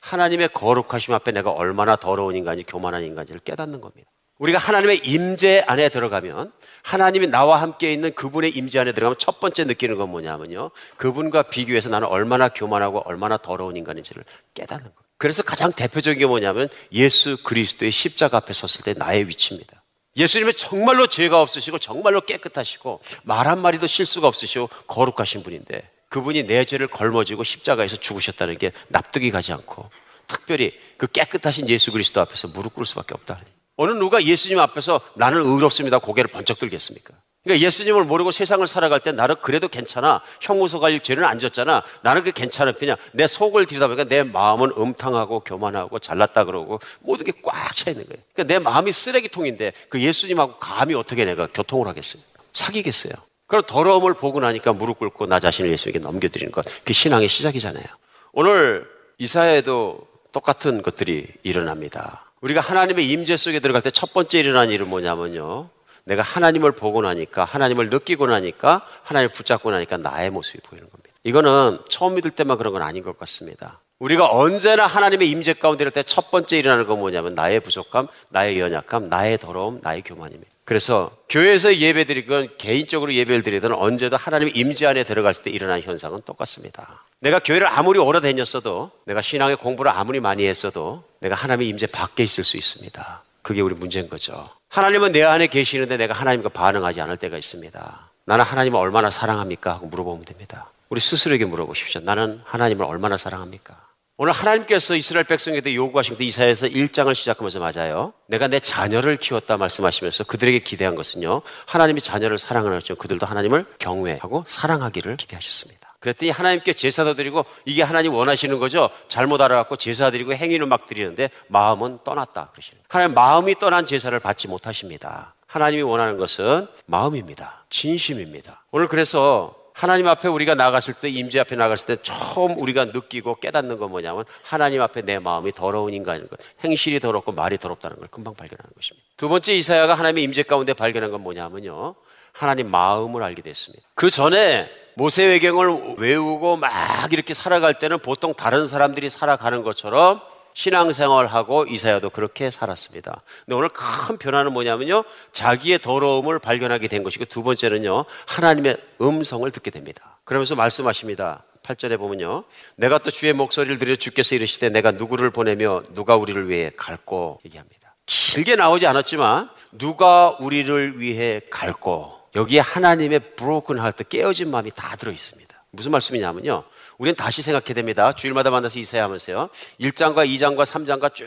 하나님의 거룩하심 앞에 내가 얼마나 더러운 인간이 교만한 인간인지를 깨닫는 겁니다. 우리가 하나님의 임재 안에 들어가면 하나님이 나와 함께 있는 그분의 임재 안에 들어가면 첫 번째 느끼는 건 뭐냐면요. 그분과 비교해서 나는 얼마나 교만하고 얼마나 더러운 인간인지를 깨닫는 거예요. 그래서 가장 대표적인 게 뭐냐면 예수 그리스도의 십자가 앞에 섰을 때 나의 위치입니다. 예수님은 정말로 죄가 없으시고 정말로 깨끗하시고 말 한마디도 실수가 없으시고 거룩하신 분인데 그분이 내 죄를 걸머지고 십자가에서 죽으셨다는 게 납득이 가지 않고 특별히 그 깨끗하신 예수 그리스도 앞에서 무릎 꿇을 수밖에 없다. 어느 누가 예수님 앞에서 나는 의롭습니다 고개를 번쩍 들겠습니까? 그러니까 예수님을 모르고 세상을 살아갈 때 나는 그래도 괜찮아. 형무소 갈 죄는 안 졌잖아. 나는 그게 괜찮은 편이야. 내 속을 들여다보니까 내 마음은 음탕하고 교만하고 잘났다 그러고 모든 게 꽉 차 있는 거예요. 그러니까 내 마음이 쓰레기통인데 그 예수님하고 감히 어떻게 내가 교통을 하겠어요? 사귀겠어요. 그럼 더러움을 보고 나니까 무릎 꿇고 나 자신을 예수에게 넘겨드리는 것. 그게 신앙의 시작이잖아요. 오늘 이사야에도 똑같은 것들이 일어납니다. 우리가 하나님의 임재 속에 들어갈 때 첫 번째 일어난 일은 뭐냐면요. 내가 하나님을 보고 나니까 하나님을 느끼고 나니까 하나님을 붙잡고 나니까 나의 모습이 보이는 겁니다. 이거는 처음 믿을 때만 그런 건 아닌 것 같습니다. 우리가 언제나 하나님의 임재 가운데 이럴 때 첫 번째 일어나는 건 뭐냐면 나의 부족함, 나의 연약함, 나의 더러움, 나의 교만입니다. 그래서 교회에서 예배 드리건 개인적으로 예배를 드리든 언제도 하나님의 임재 안에 들어갔을 때 일어나는 현상은 똑같습니다. 내가 교회를 아무리 오래 다녔어도 내가 신앙의 공부를 아무리 많이 했어도 내가 하나님의 임재 밖에 있을 수 있습니다. 그게 우리 문제인 거죠. 하나님은 내 안에 계시는데 내가 하나님과 반응하지 않을 때가 있습니다. 나는 하나님을 얼마나 사랑합니까? 하고 물어보면 됩니다. 우리 스스로에게 물어보십시오. 나는 하나님을 얼마나 사랑합니까? 오늘 하나님께서 이스라엘 백성에게 요구하신 것 이사야에서 1장을 시작하면서 맞아요. 내가 내 자녀를 키웠다 말씀하시면서 그들에게 기대한 것은요. 하나님이 자녀를 사랑하는 것처럼 그들도 하나님을 경외하고 사랑하기를 기대하셨습니다. 그랬더니 하나님께 제사도 드리고 이게 하나님 원하시는 거죠. 잘못 알아갖고 제사 드리고 행위를 막 드리는데 마음은 떠났다 그러시는. 하나님 마음이 떠난 제사를 받지 못하십니다. 하나님이 원하는 것은 마음입니다. 진심입니다. 오늘 그래서 하나님 앞에 우리가 나갔을 때 임재 앞에 나갔을 때 처음 우리가 느끼고 깨닫는 건 뭐냐면 하나님 앞에 내 마음이 더러운 인간인 것, 행실이 더럽고 말이 더럽다는 걸 금방 발견하는 것입니다. 두 번째 이사야가 하나님의 임재 가운데 발견한 건 뭐냐면요. 하나님 마음을 알게 됐습니다. 그 전에 모세외경을 외우고 막 이렇게 살아갈 때는 보통 다른 사람들이 살아가는 것처럼 신앙생활하고 이사야도 그렇게 살았습니다. 근데 오늘 큰 변화는 뭐냐면요. 자기의 더러움을 발견하게 된 것이고 두 번째는요. 하나님의 음성을 듣게 됩니다. 그러면서 말씀하십니다. 8절에 보면요. 내가 또 주의 목소리를 들여 주께서 이르시되 내가 누구를 보내며 누가 우리를 위해 갈고 얘기합니다. 길게 나오지 않았지만 누가 우리를 위해 갈고 여기에 하나님의 브로큰 할때 깨어진 마음이 다 들어 있습니다. 무슨 말씀이냐면요. 우리는 다시 생각해야 됩니다. 주일마다 만나서 이사야 하면서요. 1장과 2장과 3장과 쭉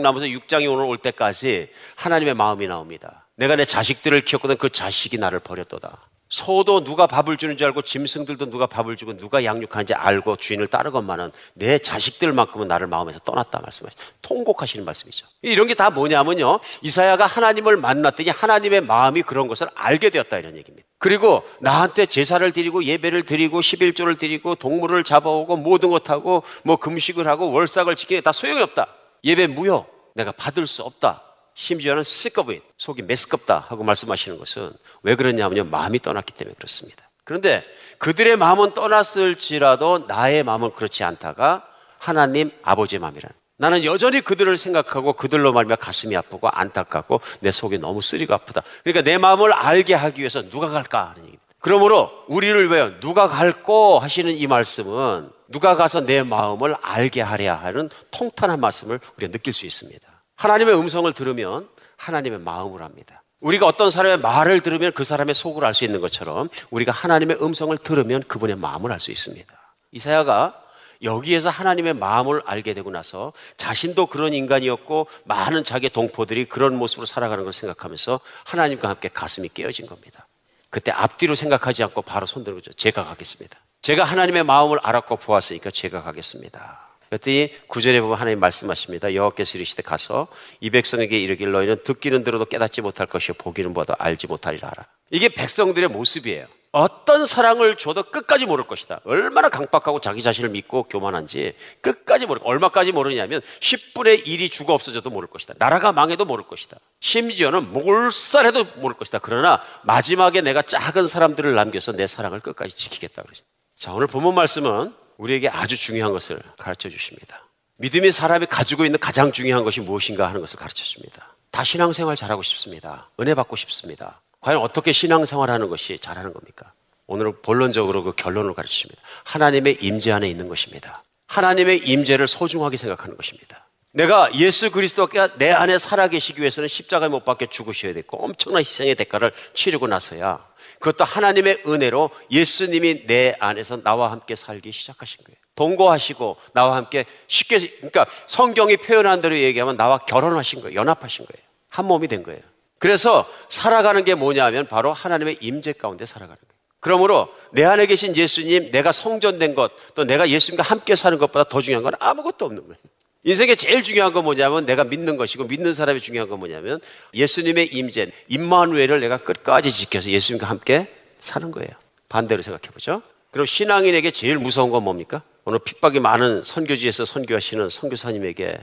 나면서 6장이 오늘 올 때까지 하나님의 마음이 나옵니다. 내가 내 자식들을 키웠거든 그 자식이 나를 버렸도다. 소도 누가 밥을 주는 줄 알고 짐승들도 누가 밥을 주고 누가 양육하는지 알고 주인을 따르건만은 내 자식들만큼은 나를 마음에서 떠났다 말씀하시 통곡하시는 말씀이죠. 이런 게 다 뭐냐면요. 이사야가 하나님을 만났더니 하나님의 마음이 그런 것을 알게 되었다 이런 얘기입니다. 그리고 나한테 제사를 드리고 예배를 드리고 11조를 드리고 동물을 잡아오고 모든 것하고 뭐 금식을 하고 월삭을 지키는 다 소용이 없다. 예배 무효. 내가 받을 수 없다. 심지어는 sick of it. 속이 메스껍다 하고 말씀하시는 것은 왜 그러냐면요. 마음이 떠났기 때문에 그렇습니다. 그런데 그들의 마음은 떠났을지라도 나의 마음은 그렇지 않다가 하나님 아버지의 마음이라는 나는 여전히 그들을 생각하고 그들로 말미암아 가슴이 아프고 안타깝고 내 속이 너무 쓰리고 아프다. 그러니까 내 마음을 알게 하기 위해서 누가 갈까 하는 얘기입니다. 그러므로 우리를 위해 누가 갈고 하시는 이 말씀은 누가 가서 내 마음을 알게 하려 하는 통탄한 말씀을 우리가 느낄 수 있습니다. 하나님의 음성을 들으면 하나님의 마음을 합니다. 우리가 어떤 사람의 말을 들으면 그 사람의 속을 알 수 있는 것처럼 우리가 하나님의 음성을 들으면 그분의 마음을 알 수 있습니다. 이사야가 여기에서 하나님의 마음을 알게 되고 나서 자신도 그런 인간이었고 많은 자기 동포들이 그런 모습으로 살아가는 걸 생각하면서 하나님과 함께 가슴이 깨어진 겁니다. 그때 앞뒤로 생각하지 않고 바로 손들고 제가 가겠습니다. 제가 하나님의 마음을 알았고 보았으니까 제가 가겠습니다. 그랬더니 구절에 보면 하나님 말씀하십니다. 여호와께서 이르시되 가서 이 백성에게 이르길 너희는 듣기는 들어도 깨닫지 못할 것이요 보기는 보아도 알지 못하리라. 이게 백성들의 모습이에요. 어떤 사랑을 줘도 끝까지 모를 것이다. 얼마나 강박하고 자기 자신을 믿고 교만한지 끝까지 모를 얼마까지 모르냐면 10분의 1이 죽어 없어져도 모를 것이다. 나라가 망해도 모를 것이다. 심지어는 몰살해도 모를 것이다. 그러나 마지막에 내가 작은 사람들을 남겨서 내 사랑을 끝까지 지키겠다 그러죠. 자, 오늘 본문 말씀은 우리에게 아주 중요한 것을 가르쳐 주십니다. 믿음의 사람이 가지고 있는 가장 중요한 것이 무엇인가 하는 것을 가르쳐 줍니다. 다 신앙생활 잘하고 싶습니다. 은혜 받고 싶습니다. 과연 어떻게 신앙생활 하는 것이 잘하는 겁니까? 오늘은 본론적으로 그 결론을 가르칩니다. 하나님의 임재 안에 있는 것입니다. 하나님의 임재를 소중하게 생각하는 것입니다. 내가 예수 그리스도가 내 안에 살아계시기 위해서는 십자가에 못 박혀 죽으셔야 됐고 엄청난 희생의 대가를 치르고 나서야 그것도 하나님의 은혜로 예수님이 내 안에서 나와 함께 살기 시작하신 거예요. 동거하시고 나와 함께 쉽게 그러니까 성경이 표현한 대로 얘기하면 나와 결혼하신 거예요. 연합하신 거예요. 한 몸이 된 거예요. 그래서 살아가는 게 뭐냐면 바로 하나님의 임재 가운데 살아가는 거예요. 그러므로 내 안에 계신 예수님, 내가 성전된 것, 또 내가 예수님과 함께 사는 것보다 더 중요한 건 아무것도 없는 거예요. 인생에 제일 중요한 건 뭐냐면 내가 믿는 것이고 믿는 사람이 중요한 건 뭐냐면 예수님의 임재, 임마누엘을 내가 끝까지 지켜서 예수님과 함께 사는 거예요. 반대로 생각해 보죠. 그럼 신앙인에게 제일 무서운 건 뭡니까? 오늘 핍박이 많은 선교지에서 선교하시는 선교사님에게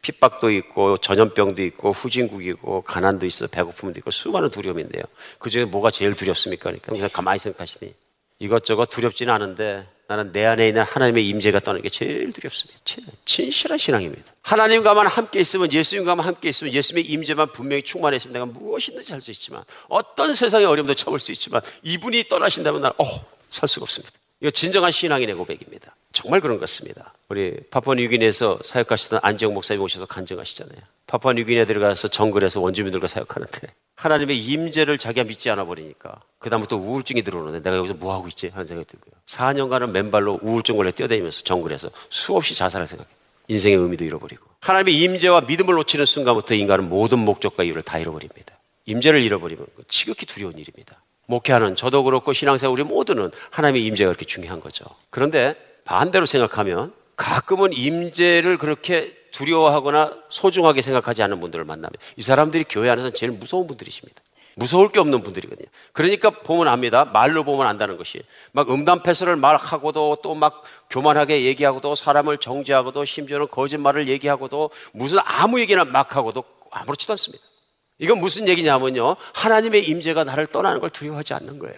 핍박도 있고 전염병도 있고 후진국이고 가난도 있어 배고픔도 있고 수많은 두려움인데요. 그 중에 뭐가 제일 두렵습니까? 그러니까 가만히 생각하시니 이것저것 두렵지는 않은데 나는 내 안에 있는 하나님의 임재가 떠나는 게 제일 두렵습니다. 진실한 신앙입니다. 하나님과만 함께 있으면 예수님과만 함께 있으면 예수님의 임재만 분명히 충만했으면 내가 무엇이든지 할 수 있지만 어떤 세상의 어려움도 참을 수 있지만 이분이 떠나신다면 나는 어, 살 수가 없습니다. 이거 진정한 신앙인의 고백입니다. 정말 그런 것 같습니다. 우리 파푸아뉴기니에서 사역하시던 안지영 목사님 오셔서 간증하시잖아요. 파푸아뉴기니에 들어가서 정글에서 원주민들과 사역하는데 하나님의 임재를 자기가 믿지 않아 버리니까 그다음부터 우울증이 들어오는데 내가 여기서 뭐 하고 있지 하는 생각이 들고요. 4년간은 맨발로 우울증 걸려 뛰어다니면서 정글에서 수없이 자살할 생각해. 인생의 의미도 잃어버리고 하나님의 임재와 믿음을 놓치는 순간부터 인간은 모든 목적과 이유를 다 잃어버립니다. 임재를 잃어버리면 지극히 두려운 일입니다. 목회하는 저도 그렇고 신앙생활 우리 모두는 하나님의 임재가 그렇게 중요한 거죠. 그런데 반대로 생각하면 가끔은 임재를 그렇게 두려워하거나 소중하게 생각하지 않는 분들을 만나면 이 사람들이 교회 안에서 제일 무서운 분들이십니다. 무서울 게 없는 분들이거든요. 그러니까 보면 압니다. 말로 보면 안다는 것이 막 음담 패설을 말하고도 또 막 교만하게 얘기하고도 사람을 정죄하고도 심지어는 거짓말을 얘기하고도 무슨 아무 얘기나 막 하고도 아무렇지도 않습니다. 이건 무슨 얘기냐면요. 하나님의 임재가 나를 떠나는 걸 두려워하지 않는 거예요.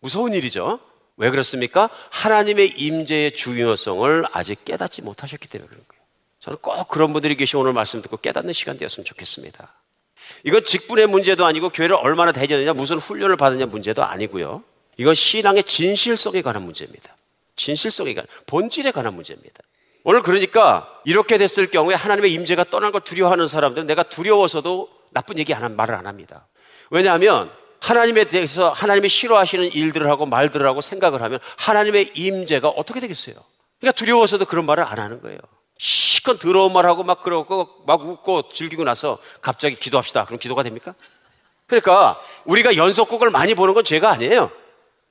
무서운 일이죠. 왜 그렇습니까? 하나님의 임재의 중요성을 아직 깨닫지 못하셨기 때문에 그런 거예요. 저는 꼭 그런 분들이 계시 오늘 말씀 듣고 깨닫는 시간 되었으면 좋겠습니다. 이건 직분의 문제도 아니고 교회를 얼마나 다녔느냐, 무슨 훈련을 받느냐 문제도 아니고요. 이건 신앙의 진실성에 관한 문제입니다. 진실성에 관한, 본질에 관한 문제입니다. 오늘 그러니까 이렇게 됐을 경우에 하나님의 임재가 떠난 걸 두려워하는 사람들은 내가 두려워서도 나쁜 얘기 안, 말을 안 합니다. 왜냐하면 하나님에 대해서 하나님이 싫어하시는 일들을 하고 말들을 하고 생각을 하면 하나님의 임재가 어떻게 되겠어요? 그러니까 두려워서도 그런 말을 안 하는 거예요. 시컷 더러운 말하고 막 그러고 막 웃고 즐기고 나서 갑자기 기도합시다. 그럼 기도가 됩니까? 그러니까 우리가 연속곡을 많이 보는 건 죄가 아니에요.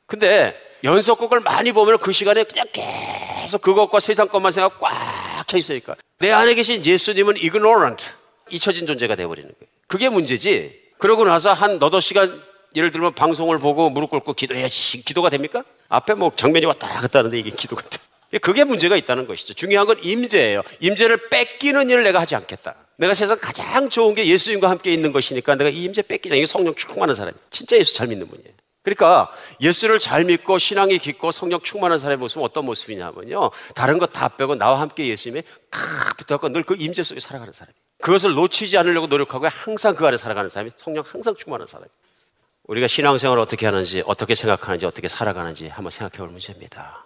근데 연속곡을 많이 보면 그 시간에 그냥 계속 그것과 세상 것만 생각 꽉 차 있으니까 내 안에 계신 예수님은 ignorant 잊혀진 존재가 되어버리는 거예요. 그게 문제지. 그러고 나서 한 너덟 시간 예를 들면 방송을 보고 무릎 꿇고 기도해야지 기도가 됩니까? 앞에 뭐 장면이 왔다 갔다 하는데 이게 기도가 돼. 그게 문제가 있다는 것이죠. 중요한 건 임재예요. 임재를 뺏기는 일을 내가 하지 않겠다. 내가 세상 가장 좋은 게 예수님과 함께 있는 것이니까 내가 이 임재 뺏기자. 이게 성령 충만한 사람이 진짜 예수 잘 믿는 분이에요. 그러니까 예수를 잘 믿고 신앙이 깊고 성령 충만한 사람의 모습은 어떤 모습이냐면요. 다른 거다 빼고 나와 함께 예수님에 칵 붙어갖고 늘 그 임재 속에 살아가는 사람이. 그것을 놓치지 않으려고 노력하고 항상 그 안에 살아가는 사람이 성령 항상 충만한 사람이. 우리가 신앙생활을 어떻게 하는지, 어떻게 생각하는지, 어떻게 살아가는지 한번 생각해 볼 문제입니다.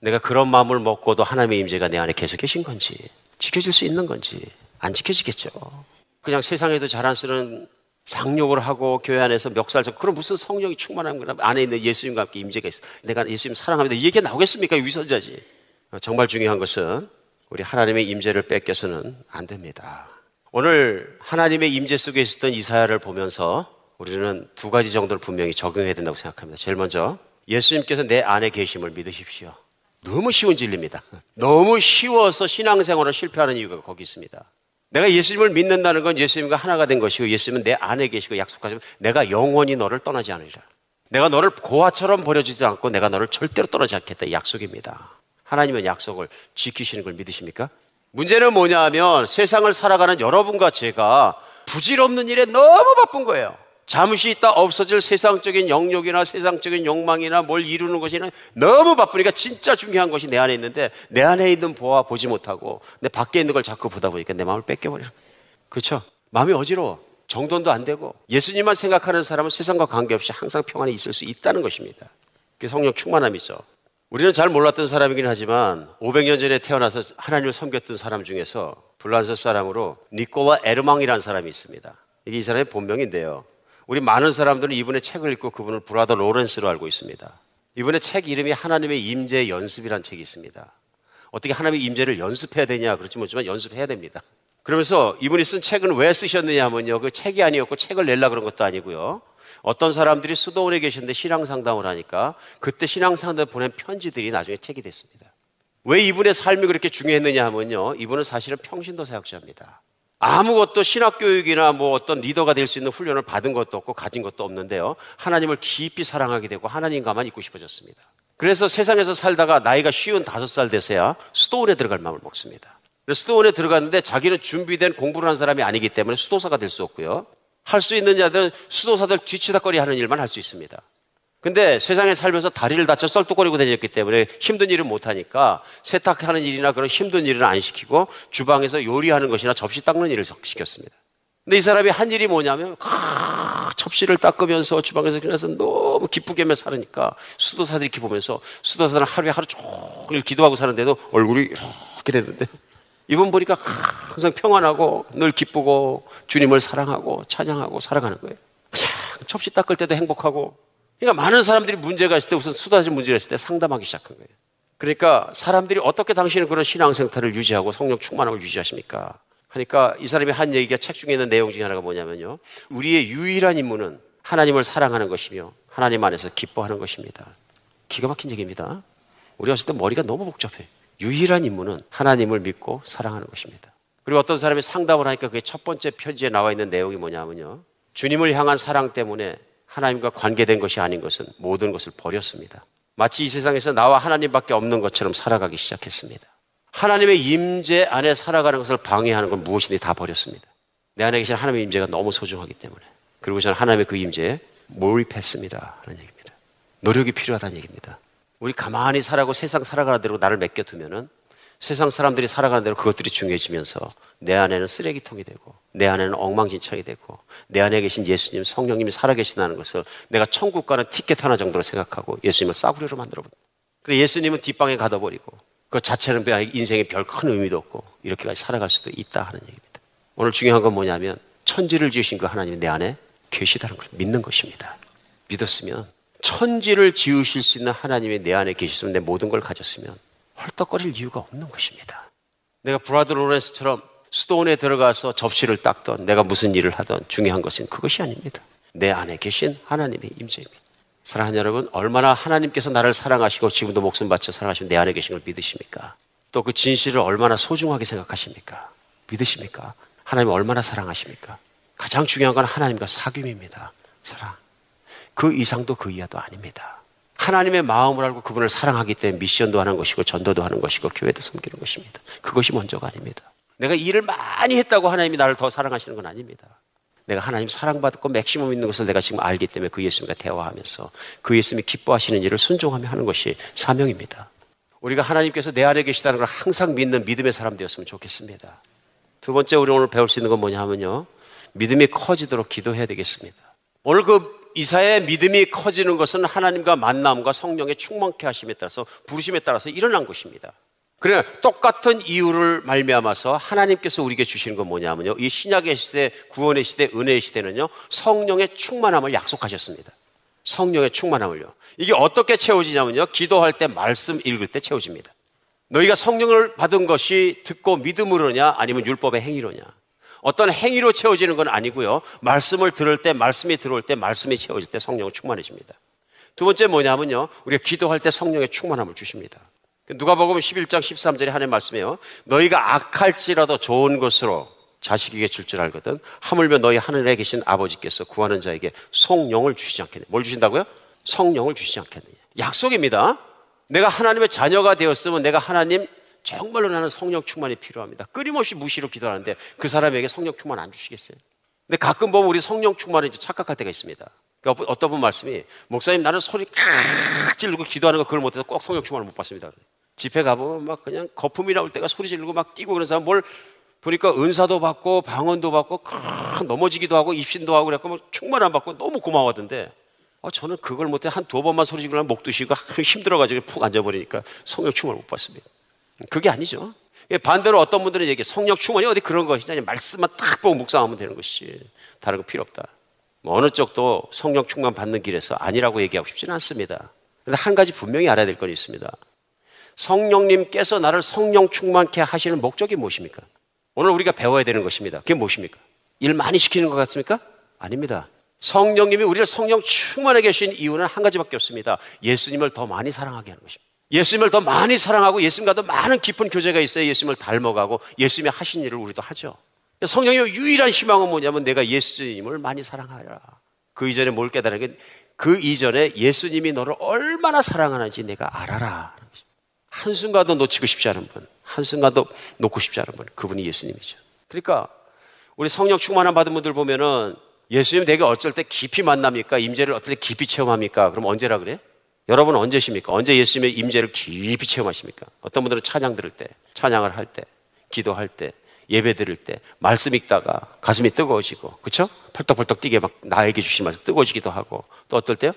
내가 그런 마음을 먹고도 하나님의 임재가 내 안에 계속 계신 건지, 지켜질 수 있는 건지, 안 지켜지겠죠. 그냥 세상에도 쓰는 상욕을 하고 교회 안에서 멱살 잡고 그럼 무슨 성령이 충만한 거나 안에 있는 예수님과 함께 임재가 있어. 내가 예수님 사랑합니다. 이 얘기가 나오겠습니까? 위선자지. 정말 중요한 것은 우리 하나님의 임재를 뺏겨서는 안 됩니다. 오늘 하나님의 임재 속에 있었던 이사야를 보면서 우리는 두 가지 정도를 분명히 적용해야 된다고 생각합니다. 제일 먼저 예수님께서 내 안에 계심을 믿으십시오. 너무 쉬운 진리입니다. 너무 쉬워서 신앙생활을 실패하는 이유가 거기 있습니다. 내가 예수님을 믿는다는 건 예수님과 하나가 된 것이고 예수님은 내 안에 계시고 약속하시면 내가 영원히 너를 떠나지 않으리라. 내가 너를 고아처럼 버려지지 않고 내가 너를 절대로 떠나지 않겠다. 약속입니다. 하나님은 약속을 지키시는 걸 믿으십니까? 문제는 뭐냐 하면 세상을 살아가는 여러분과 제가 부질없는 일에 너무 바쁜 거예요. 잠시 있다 없어질 세상적인 영역이나 세상적인 욕망이나 뭘 이루는 것이나 너무 바쁘니까 진짜 중요한 것이 내 안에 있는데 내 안에 있는 보아 보지 못하고 내 밖에 있는 걸 자꾸 보다 보니까 내 마음을 뺏겨버려. 그렇죠? 마음이 어지러워. 정돈도 안 되고 예수님만 생각하는 사람은 세상과 관계없이 항상 평안에 있을 수 있다는 것입니다. 그게 성령 충만함이죠. 우리는 잘 몰랐던 사람이긴 하지만 500년 전에 태어나서 하나님을 섬겼던 사람 중에서 불란서 사람으로 니콜라 에르망이라는 사람이 있습니다. 이게 이 사람의 본명인데요. 우리 많은 사람들은 이분의 책을 읽고 그분을 브라더 로렌스로 알고 있습니다. 이분의 책 이름이 하나님의 임재 연습이라는 책이 있습니다. 어떻게 하나님의 임재를 연습해야 되냐 그렇지 못지만 연습해야 됩니다. 그러면서 이분이 쓴 책은 왜 쓰셨느냐 하면요. 그 책이 아니었고 책을 낼라 그런 것도 아니고요. 어떤 사람들이 수도원에 계셨는데 신앙 상담을 하니까 그때 신앙 상담 보낸 편지들이 나중에 책이 됐습니다. 왜 이분의 삶이 그렇게 중요했느냐 하면요. 이분은 사실은 평신도 사역자입니다. 아무것도 신학 교육이나 뭐 어떤 리더가 될 수 있는 훈련을 받은 것도 없고 가진 것도 없는데요. 하나님을 깊이 사랑하게 되고 하나님과만 있고 싶어졌습니다. 그래서 세상에서 살다가 나이가 쉬운 다섯 살 돼서야 수도원에 들어갈 마음을 먹습니다. 수도원에 들어갔는데 자기는 준비된 공부를 한 사람이 아니기 때문에 수도사가 될 수 없고요. 할 수 있는 자들은 수도사들 뒤치다거리 하는 일만 할 수 있습니다. 근데 세상에 살면서 다리를 다쳐 썰뚝거리고 다녔기 때문에 힘든 일을 못하니까 세탁하는 일이나 그런 힘든 일은 안 시키고 주방에서 요리하는 것이나 접시 닦는 일을 시켰습니다. 근데 이 사람이 한 일이 뭐냐면 아, 접시를 닦으면서 주방에서 그래서 너무 기쁘게만 살으니까 수도사들이 이렇게 보면서 수도사들은 하루에 하루 종일 기도하고 사는데도 얼굴이 이렇게 되는데 이분 보니까 항상 평안하고 늘 기쁘고 주님을 사랑하고 찬양하고 살아가는 거예요. 접시 닦을 때도 행복하고 그러니까 많은 사람들이 문제가 있을 때 우선 수다질 문제가 있을 때 상담하기 시작한 거예요. 그러니까 사람들이 어떻게 당신은 그런 신앙 생태를 유지하고 성령 충만함을 유지하십니까? 하니까 이 사람이 한 얘기가 책 중에 있는 내용 중에 하나가 뭐냐면요. 우리의 유일한 임무는 하나님을 사랑하는 것이며 하나님 안에서 기뻐하는 것입니다. 기가 막힌 얘기입니다. 우리가 때 머리가 너무 복잡해. 유일한 임무는 하나님을 믿고 사랑하는 것입니다. 그리고 어떤 사람이 상담을 하니까 그게 첫 번째 편지에 나와 있는 내용이 뭐냐면요. 주님을 향한 사랑 때문에 하나님과 관계된 것이 아닌 것은 모든 것을 버렸습니다. 마치 이 세상에서 나와 하나님밖에 없는 것처럼 살아가기 시작했습니다. 하나님의 임재 안에 살아가는 것을 방해하는 건 무엇이든 다 버렸습니다. 내 안에 계신 하나님의 임재가 너무 소중하기 때문에. 그리고 저는 하나님의 그 임재에 몰입했습니다. 하는 얘기입니다. 노력이 필요하다는 얘기입니다. 우리 가만히 살아고 세상 살아가는 대로 나를 맡겨두면은 세상 사람들이 살아가는 대로 그것들이 중요해지면서 내 안에는 쓰레기통이 되고 내 안에는 엉망진창이 되고 내 안에 계신 예수님 성령님이 살아계신다는 것을 내가 천국 가는 티켓 하나 정도로 생각하고 예수님을 싸구려로 만들어버립니다. 그래 예수님은 뒷방에 가둬버리고 그 자체는 인생에 별 큰 의미도 없고 이렇게까지 살아갈 수도 있다 하는 얘기입니다. 오늘 중요한 건 뭐냐면 천지를 지으신 그 하나님이 내 안에 계시다는 걸 믿는 것입니다. 믿었으면 천지를 지으실 수 있는 하나님이 내 안에 계셨으면 내 모든 걸 가졌으면 헐떡거릴 이유가 없는 것입니다. 내가 브라드 로렌스처럼 수도원에 들어가서 접시를 닦던 내가 무슨 일을 하던 중요한 것은 그것이 아닙니다. 내 안에 계신 하나님의 임재입니다. 사랑하는 여러분, 얼마나 하나님께서 나를 사랑하시고 지금도 목숨 바쳐 사랑하시는 내 안에 계신 걸 믿으십니까? 또 그 진실을 얼마나 소중하게 생각하십니까? 믿으십니까? 하나님 얼마나 사랑하십니까? 가장 중요한 건 하나님과 사귐입니다. 사랑. 그 이상도 그 이하도 아닙니다. 하나님의 마음을 알고 그분을 사랑하기 때문에 미션도 하는 것이고 전도도 하는 것이고 교회도 섬기는 것입니다. 그것이 먼저가 아닙니다. 내가 일을 많이 했다고 하나님이 나를 더 사랑하시는 건 아닙니다. 내가 하나님 사랑받고 맥시멈 있는 것을 내가 지금 알기 때문에 그 예수님과 대화하면서 그 예수님이 기뻐하시는 일을 순종하며 하는 것이 사명입니다. 우리가 하나님께서 내 안에 계시다는 걸 항상 믿는 믿음의 사람 되었으면 좋겠습니다. 두 번째 우리 오늘 배울 수 있는 건 뭐냐 하면요. 믿음이 커지도록 기도해야 되겠습니다. 오늘 그 이사의 믿음이 커지는 것은 하나님과 만남과 성령의 충만케 하심에 따라서 부르심에 따라서 일어난 것입니다. 그래 똑같은 이유를 말미암아서 하나님께서 우리에게 주시는 건 뭐냐면요. 이 신약의 시대, 구원의 시대, 은혜의 시대는요. 성령의 충만함을 약속하셨습니다. 성령의 충만함을요. 이게 어떻게 채워지냐면요. 기도할 때 말씀 읽을 때 채워집니다. 너희가 성령을 받은 것이 듣고 믿음으로냐 아니면 율법의 행위로냐. 어떤 행위로 채워지는 건 아니고요. 말씀을 들을 때, 말씀이 들어올 때, 말씀이 채워질 때 성령은 충만해집니다. 두 번째 뭐냐면요. 우리가 기도할 때 성령의 충만함을 주십니다. 누가 보면 11장 13절에 하나님 말씀이에요. 너희가 악할지라도 좋은 것으로 자식에게 줄 줄 알거든. 하물며 너희 하늘에 계신 아버지께서 구하는 자에게 성령을 주시지 않겠느냐. 뭘 주신다고요? 성령을 주시지 않겠느냐. 약속입니다. 내가 하나님의 자녀가 되었으면 내가 하나님 정말로 나는 성령 충만이 필요합니다. 끊임없이 무시로 기도하는데 그 사람에게 성령 충만 안 주시겠어요? 근데 가끔 보면 우리 성령 충만을 이제 착각할 때가 있습니다. 그러니까 어떤 분 말씀이 목사님 나는 소리 칵 지르고 기도하는 거 그걸 못해서 꼭 성령 충만을 못 받습니다. 집회 가보면 막 그냥 거품이 나올 때가 소리 지르고 막 뛰고 그런 사람 뭘 보니까 은사도 받고 방언도 받고 칵 넘어지기도 하고 입신도 하고 그래갖고 뭐 충만 안 받고 너무 고마워하던데 아, 저는 그걸 못해 한 두 번만 소리 지르면 목 드시고 힘들어가지고 푹 앉아버리니까 성령 충만을 못 받습니다. 그게 아니죠. 예, 반대로 어떤 분들은 얘기 성령 충만이 어디 그런 것이냐 말씀만 딱 보고 묵상하면 되는 것이 다른 거 필요 없다. 뭐 어느 쪽도 성령 충만 받는 길에서 아니라고 얘기하고 싶지는 않습니다. 그런데 한 가지 분명히 알아야 될 건 있습니다. 성령님께서 나를 성령 충만케 하시는 목적이 무엇입니까? 오늘 우리가 배워야 되는 것입니다. 그게 무엇입니까? 일 많이 시키는 것 같습니까? 아닙니다. 성령님이 우리를 성령 충만하게 하신 이유는 한 가지밖에 없습니다. 예수님을 더 많이 사랑하게 하는 것입니다. 예수님을 더 많이 사랑하고 예수님과 더 많은 깊은 교제가 있어야 예수님을 닮아가고 예수님이 하신 일을 우리도 하죠. 성령님의 유일한 희망은 뭐냐면 내가 예수님을 많이 사랑하라. 그 이전에 뭘 깨달은 게 그 이전에 예수님이 너를 얼마나 사랑하는지 내가 알아라. 한순간도 놓치고 싶지 않은 분, 한순간도 놓고 싶지 않은 분, 그분이 예수님이죠. 그러니까 우리 성령 충만한 받은 분들 보면은 예수님 되게 어쩔 때 깊이 만납니까? 임재를 어떨 때 깊이 체험합니까? 그럼 언제라 그래? 여러분 언제십니까? 언제 예수님의 임재를 깊이 체험하십니까? 어떤 분들은 찬양 들을 때, 찬양을 할 때, 기도할 때, 예배 드릴 때 말씀 읽다가 가슴이 뜨거워지고 그렇죠? 펄떡펄떡 뛰게 막 나에게 주신 말씀 뜨거워지기도 하고 또 어떨 때요?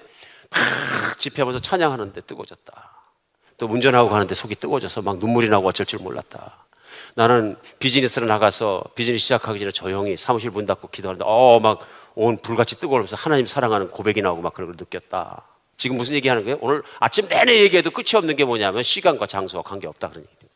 막 집회하면서 찬양하는데 뜨거워졌다. 또 운전하고 가는데 속이 뜨거워져서 막 눈물이 나고 어쩔 줄 몰랐다. 나는 비즈니스를 나가서 비즈니스 시작하기 전에 조용히 사무실 문 닫고 기도하는데 어 막 온 불같이 뜨거워면서 하나님 사랑하는 고백이 나오고 막 그런 걸 느꼈다. 지금 무슨 얘기하는 거예요? 오늘 아침 내내 얘기해도 끝이 없는 게 뭐냐면 시간과 장소와 관계없다 그런 얘기.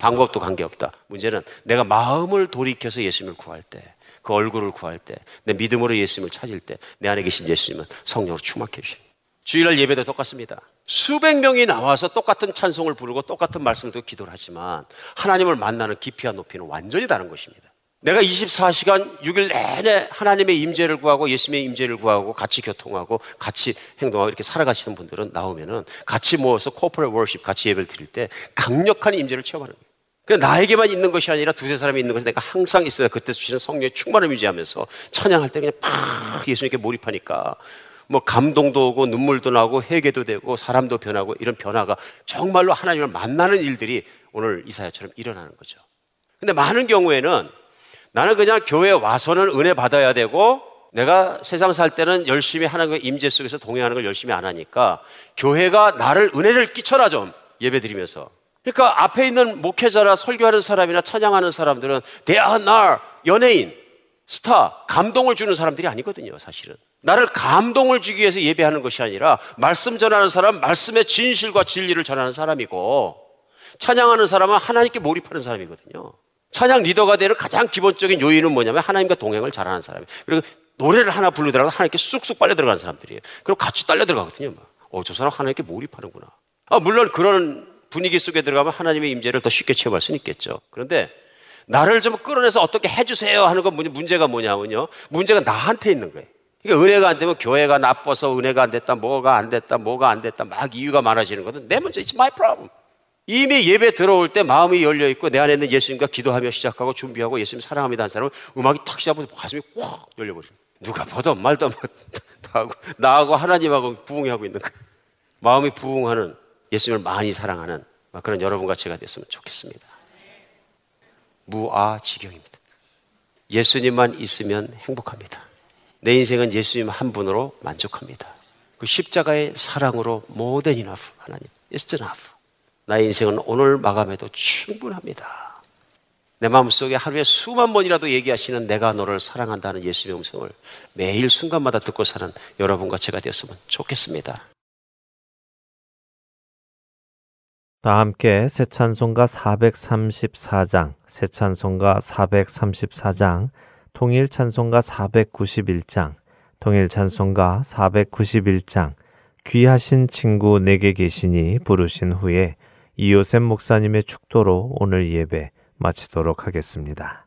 방법도 관계없다. 문제는 내가 마음을 돌이켜서 예수님을 구할 때, 그 얼굴을 구할 때, 내 믿음으로 예수님을 찾을 때, 내 안에 계신 예수님은 성령으로 충만케 해주시 주일날 예배도 똑같습니다. 수백 명이 나와서 똑같은 찬송을 부르고 똑같은 듣고 기도를 하지만 하나님을 만나는 깊이와 높이는 완전히 다른 것입니다. 내가 24시간 6일 내내 하나님의 임재를 구하고 예수님의 임재를 구하고 같이 교통하고 같이 행동하고 이렇게 살아가시는 분들은 나오면은 같이 모여서 코퍼레 워십 같이 예배를 드릴 때 강력한 임재를 체험하는 거예요. 그 나에게만 있는 것이 아니라 두세 사람이 있는 것이 내가 항상 있어야 그때 주시는 성령의 충만을 유지하면서 찬양할 때 그냥 팍 예수님께 몰입하니까 뭐 감동도 오고 눈물도 나고 회개도 되고 사람도 변하고 이런 변화가 정말로 하나님을 만나는 일들이 오늘 이사야처럼 일어나는 거죠. 근데 많은 경우에는 나는 그냥 교회 와서는 은혜 받아야 되고 내가 세상 살 때는 열심히 하나님의 임재 속에서 동행하는 걸 열심히 안 하니까 교회가 나를 은혜를 끼쳐라 좀 예배 드리면서 그러니까 앞에 있는 목회자나 설교하는 사람이나 찬양하는 사람들은 대한날 연예인, 스타, 감동을 주는 사람들이 아니거든요, 사실은. 나를 감동을 주기 위해서 예배하는 것이 아니라 말씀 전하는 사람, 말씀의 진실과 진리를 전하는 사람이고 찬양하는 사람은 하나님께 몰입하는 사람이거든요. 찬양 리더가 되는 가장 기본적인 요인은 뭐냐면 하나님과 동행을 잘하는 사람이에요. 그리고 노래를 하나 부르더라도 하나님께 쑥쑥 빨려 들어가는 사람들이에요. 그리고 같이 딸려 들어가거든요. 어, 저 사람 하나님께 몰입하는구나. 아, 물론 그런 분위기 속에 들어가면 하나님의 임재를 더 쉽게 체험할 수는 있겠죠. 그런데 나를 좀 끌어내서 어떻게 해주세요 하는 건 문제가 뭐냐면요. 문제가 나한테 있는 거예요. 그러니까 은혜가 안 되면 교회가 나빠서 은혜가 안 됐다, 뭐가 안 됐다, 뭐가 안 됐다, 막 이유가 많아지는 것은 내 문제, it's my problem. 이미 예배 들어올 때 마음이 열려 있고 내 안에 있는 예수님과 기도하며 시작하고 준비하고 예수님 사랑합니다 하는 사람은 음악이 탁 시작하면서 가슴이 확 열려버립니다. 누가 보든 말도 하고 나하고 하나님하고 부응하고 있는 거예요. 마음이 부응하는 예수님을 많이 사랑하는 그런 여러분과 제가 됐으면 좋겠습니다. 무아지경입니다. 예수님만 있으면 행복합니다. 내 인생은 예수님 한 분으로 만족합니다. 그 십자가의 사랑으로 more than enough 하나님, it's enough. 나의 인생은 오늘 마감해도 충분합니다. 내 마음속에 하루에 수만 번이라도 얘기하시는 내가 너를 사랑한다는 예수님의 음성을 매일 순간마다 듣고 사는 여러분과 제가 되었으면 좋겠습니다. 다 함께 새 찬송가 434장, 새 찬송가 434장, 통일 찬송가 491장, 통일 찬송가 491장, 귀하신 친구 내게 계시니 부르신 후에 이요셉 목사님의 축도로 오늘 예배 마치도록 하겠습니다.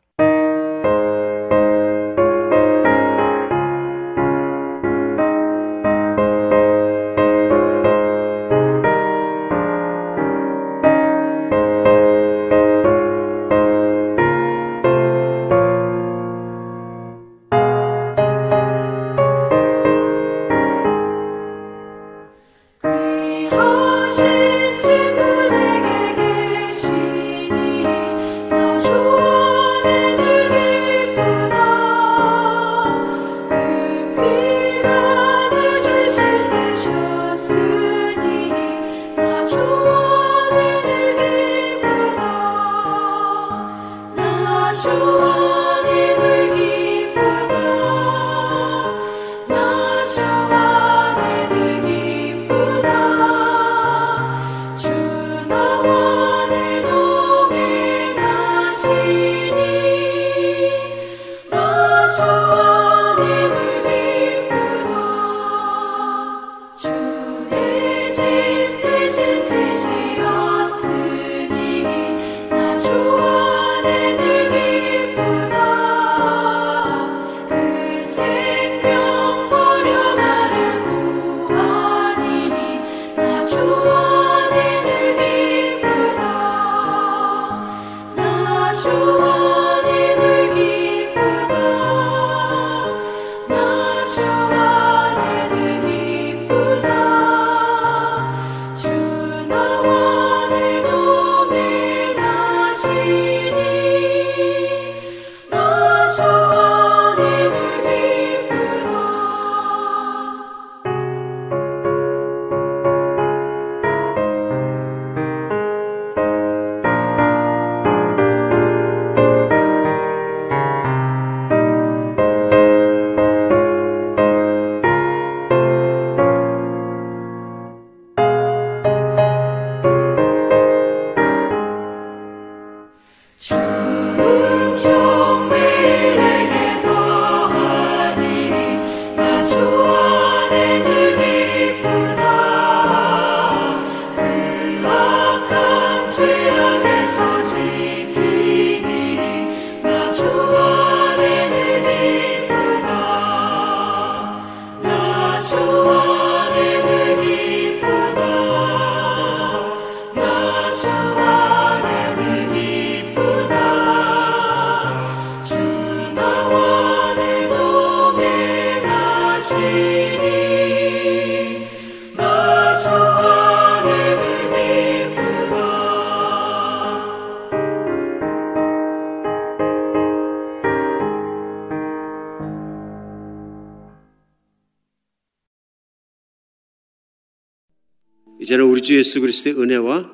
주 예수 그리스도의 은혜와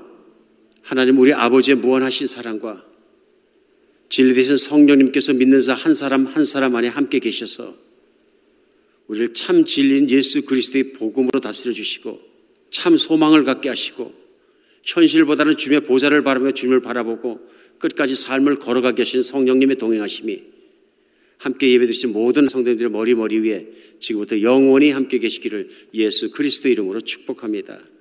하나님 우리 아버지의 무한하신 사랑과 진리 되신 성령님께서 믿는 자 한 사람 한 사람 안에 함께 계셔서 우리를 참 진리인 예수 그리스도의 복음으로 다스려 주시고 참 소망을 갖게 하시고 현실보다는 주님의 보좌를 바라며 주님을 바라보고 끝까지 삶을 걸어가게 하시는 성령님의 동행하심이 함께 예배드리신 모든 성도님들의 머리 머리 위에 지금부터 영원히 함께 계시기를 예수 그리스도 이름으로 축복합니다.